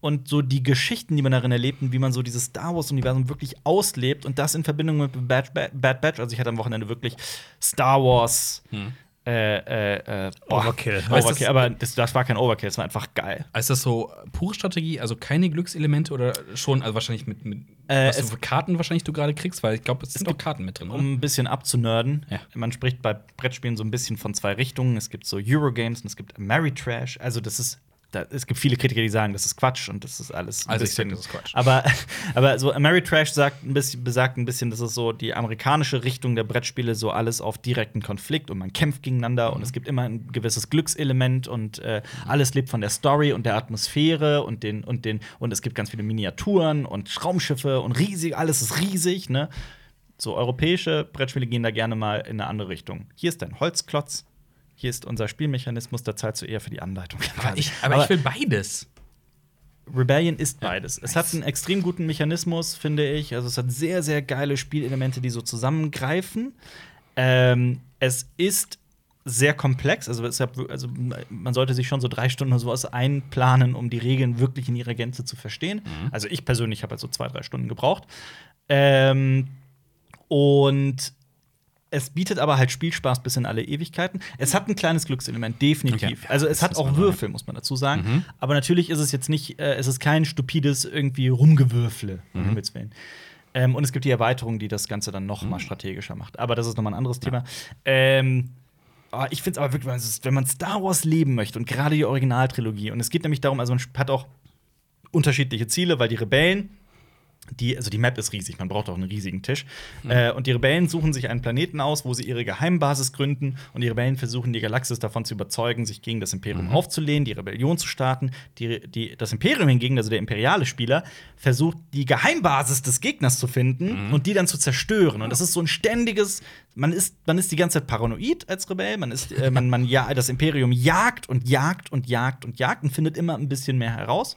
Und so die Geschichten, die man darin erlebt und wie man so dieses Star Wars-Universum wirklich auslebt und das in Verbindung mit Bad, Bad, Bad Batch. Also, ich hatte am Wochenende wirklich Star Wars. Äh, äh, äh, boah, Overkill. Overkill. Aber das, das war kein Overkill, das war einfach geil. Ist das so pure Strategie, also keine Glückselemente oder schon, also wahrscheinlich mit, mit Äh, was für Karten wahrscheinlich du gerade kriegst, weil ich glaube, es sind doch Karten mit drin, oder? Um ein bisschen abzunörden, Ja. man spricht bei Brettspielen so ein bisschen von zwei Richtungen. Es gibt so Eurogames und es gibt Ameritrash. Also das ist, da, es gibt viele Kritiker, die sagen, das ist Quatsch und das ist alles Also ich bisschen. sag, das ist Quatsch. Aber, (laughs) aber so Ameritrash sagt ein bisschen, besagt ein bisschen, das ist so die amerikanische Richtung der Brettspiele, so alles auf direkten Konflikt und man kämpft gegeneinander und es gibt immer ein gewisses Glückselement und äh, alles lebt von der Story und der Atmosphäre und den und den und es gibt ganz viele Miniaturen und Raumschiffe und riesig, alles ist riesig, ne? So europäische Brettspiele gehen da gerne mal in eine andere Richtung. Hier ist dein Holzklotz, hier ist unser Spielmechanismus, da zahlst du eher für die Anleitung. aber ich, aber ich will beides. Rebellion ist beides. Es hat einen extrem guten Mechanismus, finde ich. Also es hat sehr, sehr geile Spielelemente, die so zusammengreifen. Ähm, es ist sehr komplex. Also, hat, also man sollte sich schon so drei Stunden oder sowas einplanen, um die Regeln wirklich in ihrer Gänze zu verstehen. Also ich persönlich habe halt so zwei, drei Stunden gebraucht. Ähm, und es bietet aber halt Spielspaß bis in alle Ewigkeiten. Es hat ein kleines Glückselement, definitiv. Okay. Also es hat auch mal- Würfel, muss man dazu sagen. Mhm. Aber natürlich ist es jetzt nicht, äh, es ist kein stupides irgendwie Rumgewürfle, um Mhm. Himmels Willen. Ähm, und es gibt die Erweiterung, die das Ganze dann noch mal Mhm. strategischer macht. Aber das ist noch mal ein anderes Thema. Ähm, ah, ich finde es aber wirklich, wenn man Star Wars leben möchte und gerade die Originaltrilogie, und es geht nämlich darum, also man hat auch unterschiedliche Ziele, weil die Rebellen, die, also die Map ist riesig, man braucht auch einen riesigen Tisch. Äh, und die Rebellen suchen sich einen Planeten aus, wo sie ihre Geheimbasis gründen. Und die Rebellen versuchen, die Galaxis davon zu überzeugen, sich gegen das Imperium aufzulehnen, die Rebellion zu starten. Die, die, das Imperium hingegen, also der imperiale Spieler, versucht, die Geheimbasis des Gegners zu finden und die dann zu zerstören. Und das ist so ein ständiges, man ist, man ist die ganze Zeit paranoid als Rebell, man ist, äh, man, man ja, das Imperium jagt und jagt und jagt und jagt und findet immer ein bisschen mehr heraus.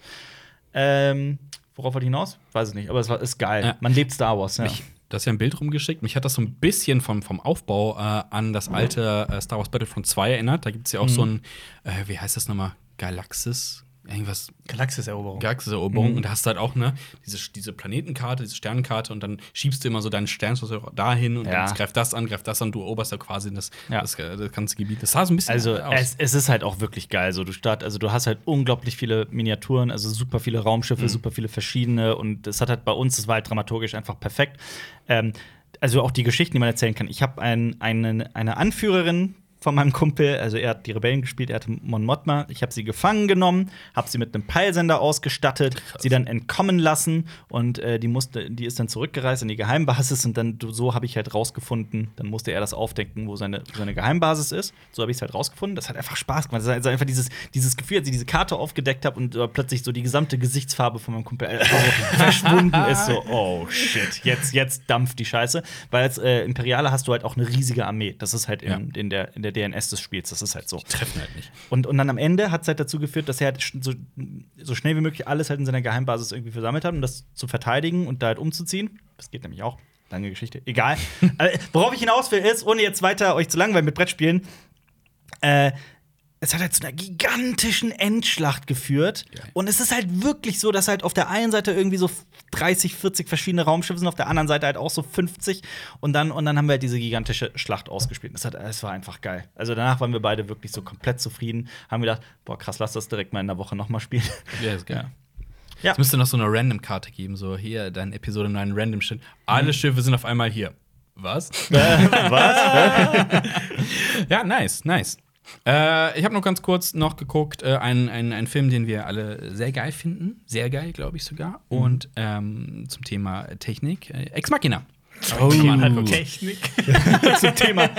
Ähm, worauf wollte ich hinaus? Weiß ich nicht, aber es war, ist geil. Ja. Man lebt Star Wars, ja. Mich, das ist ja ein Bild rumgeschickt. Mich hat das so ein bisschen vom, vom Aufbau äh, an das alte äh, Star Wars Battlefront 2 erinnert. Da gibt es ja auch so ein, äh, wie heißt das nochmal? Galaxis? Irgendwas. Galaxiseroberung. Galaxiseroberung. Mhm. Und da hast du halt auch, ne, diese, diese Planetenkarte, diese Sternenkarte und dann schiebst du immer so deinen Sternschuss dahin und Ja. dann greift das an, greift das an, du eroberst ja quasi das, Ja. das, äh, das ganze Gebiet. Das sah so ein bisschen Also es, es ist halt auch wirklich geil. So, du start, also du hast halt unglaublich viele Miniaturen, also super viele Raumschiffe, super viele verschiedene und es hat halt bei uns, das war halt dramaturgisch einfach perfekt. Ähm, also auch die Geschichten, die man erzählen kann. Ich habe ein, eine, eine Anführerin von meinem Kumpel, also er hat die Rebellen gespielt, er hatte Mon Mothma. Ich habe sie gefangen genommen, habe sie mit einem Peilsender ausgestattet, sie dann entkommen lassen und äh, die musste, die ist dann zurückgereist in die Geheimbasis und dann so habe ich halt rausgefunden, dann musste er das aufdecken, wo seine, wo seine Geheimbasis ist. So habe ich es halt rausgefunden. Das hat einfach Spaß gemacht. Das ist also einfach dieses, dieses Gefühl, als ich diese Karte aufgedeckt habe und äh, plötzlich so die gesamte Gesichtsfarbe von meinem Kumpel einfach so (laughs) verschwunden ist. So, (laughs) oh shit, jetzt, jetzt dampft die Scheiße. Weil als äh, Imperiale hast du halt auch eine riesige Armee. Das ist halt in, Ja. in, der, in der DNS des Spiels. Das ist halt so. treffen halt nicht. Und, und dann am Ende hat es halt dazu geführt, dass er halt so, so schnell wie möglich alles halt in seiner Geheimbasis irgendwie versammelt hat, um das zu verteidigen und da halt umzuziehen. Das geht nämlich auch. Lange Geschichte. Egal. (laughs) äh, worauf ich hinaus will, ist, ohne jetzt weiter euch zu langweilen mit Brettspielen, äh, es hat halt zu einer gigantischen Endschlacht geführt. Geil. Und es ist halt wirklich so, dass halt auf der einen Seite irgendwie so 30, 40 verschiedene Raumschiffe sind, auf der anderen Seite halt auch so 50. Und dann, und dann haben wir halt diese gigantische Schlacht ausgespielt. Das, hat, das war einfach geil. Also danach waren wir beide wirklich so komplett zufrieden. Haben gedacht, boah, krass, lass das direkt mal in der Woche nochmal spielen. Ja, ist geil. Ja. Ja. Es müsste noch so eine Random-Karte geben, so hier, dein Episode 9 Random Shit. Alle Schiffe sind auf einmal hier. Was? (laughs) Was? (laughs) Ja, nice, nice. Äh, ich habe noch ganz kurz noch geguckt, äh, einen ein Film, den wir alle sehr geil finden. Sehr geil, glaube ich sogar. Und ähm, zum Thema Technik, äh, Ex Machina. Oh. Hat (laughs) Technik. (laughs) zum Thema.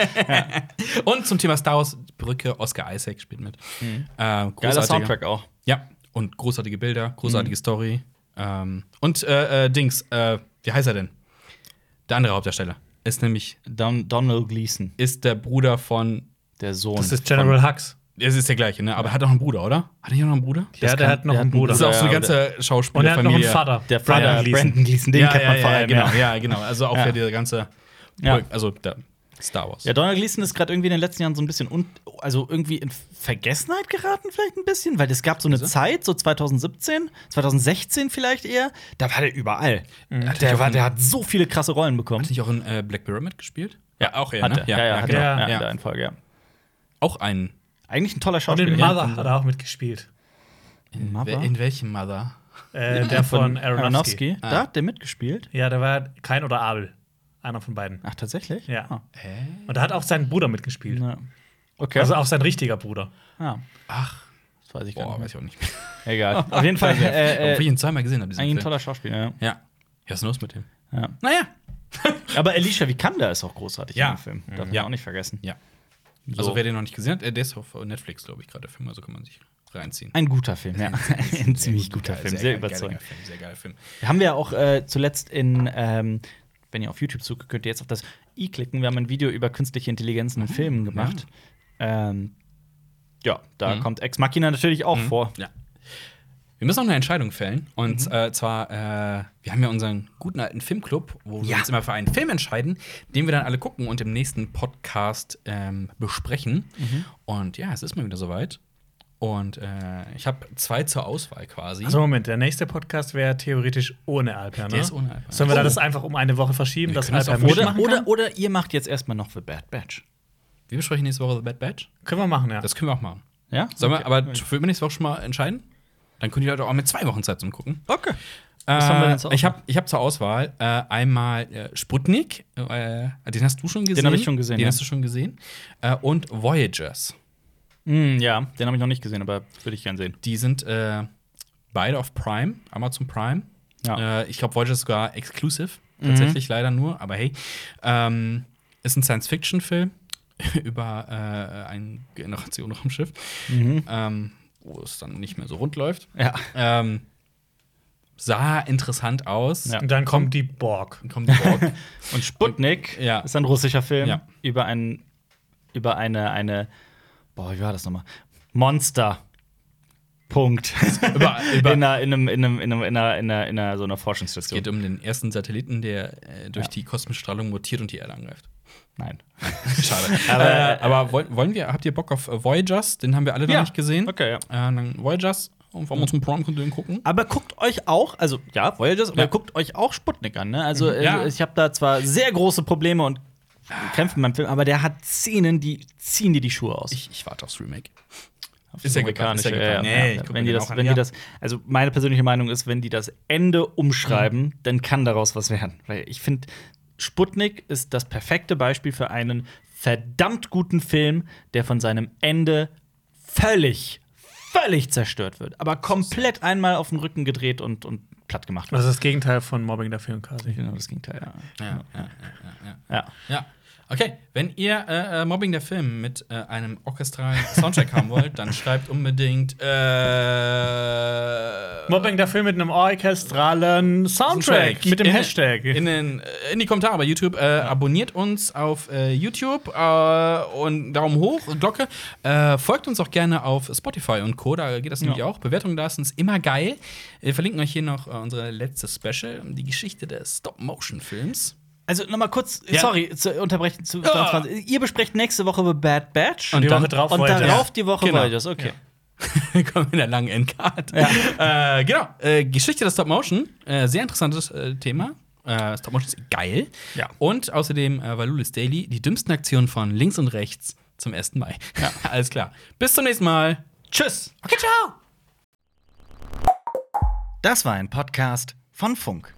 Und zum Thema Star Wars Brücke, Oscar Isaac spielt mit. Äh, Geiler Soundtrack auch. Ja, und großartige Bilder, großartige Story. Ähm, und äh, äh, Dings, äh, wie heißt er denn? Der andere Hauptdarsteller. Ist nämlich, Don Donald Gleason, ist der Bruder von. Der Sohn. Das ist General Hux. Es ist der gleiche, ne? Aber er hat auch einen Bruder, oder? Hat er hier noch einen Bruder? Ja, der kann- hat noch der einen Bruder. Das ist auch so eine Ja, ganze Und er hat noch einen Schauspielerfamilie. Vater. der Vater Gleason. Brandon Gleason, den ja, kennt ja, man vor ja, allem. genau, ja. ja, genau. Also auch Ja. für die ganze. Ja. Also der Star Wars. Ja, Donald Gleason ist gerade irgendwie in den letzten Jahren so ein bisschen un also irgendwie in Vergessenheit geraten, vielleicht ein bisschen, weil es gab so eine Wieso? Zeit, so 2017, 2016 vielleicht eher, da war der überall. Hat Der, nicht war, der hat so viele krasse Rollen bekommen. Hat nicht auch in äh, Black Mirror mitgespielt? Ja, auch er, Hat ne? er. Ja, ja, hat genau. ja. Ja, Ja. in der Folge, ja. Auch ein. Eigentlich ein toller Und Schauspieler. in ja. Mother hat er auch mitgespielt. In, Mother? in welchem Mother? Äh, der von Aronofsky. Aronofsky. Ah. Da hat der mitgespielt. Ja, der war kein oder Abel. Einer von beiden. Ach, tatsächlich? Ja. Ah. Hä? Und da hat auch sein Bruder mitgespielt. Ja. Okay. Also auch sein richtiger Bruder. ja. Ach, Das weiß ich gar boah, nicht. weiß ich auch nicht mehr. (laughs) mehr. Egal. (laughs) Auf jeden Fall. äh, Obwohl ich äh, ihn zweimal gesehen habe, diesen eigentlich ein toller Schauspieler, ja. Ja. Ja, was ist los mit dem? ja. Naja. (laughs) Aber Alicia Vikander ist auch großartig Ja. in dem Film. Darf man Ja. auch nicht vergessen. Ja. So. Also, wer den noch nicht gesehen hat, äh, der ist auf Netflix, glaube ich, gerade der Film, also kann man sich reinziehen. Ein guter Film, ja. Ein (laughs) ziemlich gut, guter geil, Film, sehr, geil, überzeugend. Film, sehr geiler Film. Haben wir auch äh, zuletzt in, ähm, wenn ihr auf YouTube sucht, könnt ihr jetzt auf das i klicken. Wir haben ein Video über künstliche Intelligenzen in Filmen gemacht. Ähm, ja, da Mhm. kommt Ex Machina natürlich auch vor. Ja. Wir müssen noch eine Entscheidung fällen. Und Mhm. äh, zwar, äh, wir haben ja unseren guten alten Filmclub, wo wir Ja. uns immer für einen Film entscheiden, den wir dann alle gucken und im nächsten Podcast ähm, besprechen. Mhm. Und ja, es ist mal wieder soweit. Und äh, ich habe zwei zur Auswahl quasi. Also Moment, der nächste Podcast wäre theoretisch ohne Alper, ne? Der ist ohne Alper. Sollen wir da Oh. das einfach um eine Woche verschieben, Wir dass das Alper auch mitmachen Oder, kann? oder, oder ihr macht jetzt erstmal noch The Bad Batch. wir besprechen nächste Woche The Bad Batch. Können wir machen, ja. Das können wir auch machen. Ja? Sollen wir Okay. aber für nächste Woche schon mal entscheiden? Dann können die Leute auch mit zwei Wochen Zeit zum Gucken. Okay. Was haben wir denn zur Äh, ich Auswahl? habe ich hab zur Auswahl äh, einmal äh, Sputnik, äh, den hast du schon gesehen. hab ich schon gesehen, Den ja. hast du schon gesehen. Äh, und Voyagers. Mm, ja, den habe ich noch nicht gesehen, aber würde ich gern sehen. Die sind äh, beide auf Prime, Amazon Prime. Ja. Äh, ich glaube, Voyagers sogar exclusive. Tatsächlich leider nur, aber hey. Ähm, ist ein Science-Fiction-Film (laughs) über äh, eine Generation auf dem Schiff, Mhm. ähm, wo es dann nicht mehr so rund läuft. Ja. Ähm, sah interessant aus. Ja. Und dann kommt die Borg. Kommt die Borg. (laughs) Und Sputnik Ja. ist ein russischer Film Ja. über ein über eine eine boah, wie war das nochmal? Monster. Punkt. (laughs) über, über, in, einer, in, einem, in, einem, in, einem, in, einer, in, einer, in einer so einer Forschungsstation. geht um den ersten Satelliten, der äh, durch Ja. die kosmische Strahlung mutiert und die Erde angreift. Nein. (laughs) Schade. Aber- aber äh, aber wollen, wollen wir, habt ihr Bock auf äh, Voyagers? Den haben wir alle noch Ja. nicht gesehen. Okay, ja. Äh, dann Voyagers und vom Amazon Prime könnt ihr den gucken. Aber guckt euch auch, also ja, Voyagers, aber Ja. guckt euch auch Sputnik an. Ne? Also äh, Ja. ich habe da zwar sehr große Probleme und kämpfen beim Film, aber der hat Szenen, die ziehen dir die Schuhe aus. Ich, ich warte aufs Remake. Auf ist das ja geplant, ist ja ja, Nee, wenn die das, wenn die also meine persönliche Meinung ist, wenn die das Ende umschreiben, dann kann daraus was werden. Weil ich finde, Sputnik ist das perfekte Beispiel für einen verdammt guten Film, der von seinem Ende völlig, völlig zerstört wird. Aber komplett einmal auf den Rücken gedreht und, und platt gemacht wird. Das ist das Gegenteil von Mobbing der Film quasi. Genau das Gegenteil, ja. Ja, ja, ja, ja, ja. ja. Ja. Okay, wenn ihr äh, äh, Mobbing der Film mit äh, einem orchestralen Soundtrack haben wollt, dann (laughs) schreibt unbedingt äh, Mobbing der Film mit einem orchestralen Soundtrack, mit dem in, Hashtag. In, den, äh, in die Kommentare bei YouTube. Äh, Abonniert uns auf YouTube und Daumen hoch, Glocke. Folgt uns auch gerne auf Spotify und Co. Da geht das nämlich auch. Bewertungen da sind immer geil. Wir verlinken euch hier noch unsere letzte Special, die Geschichte des Stop-Motion-Films. Also nochmal kurz, Ja. sorry, zu unterbrechen. Zu, Ja. Ihr besprecht nächste Woche The Bad Batch Und die dann- Woche drauf und darauf die Woche Genau. Voyagers, okay. (laughs) Kommen in der langen Endcard. Äh, genau. Äh, Geschichte des Stop-Motion. Äh, sehr interessantes äh, Thema. Äh, Stop-Motion ist geil. Ja. Und außerdem äh, Valulis Daily. Die dümmsten Aktionen von links und rechts zum 1. Mai. Ja. (laughs) Alles klar. Bis zum nächsten Mal. Tschüss. Okay, ciao. Das war ein Podcast von Funk.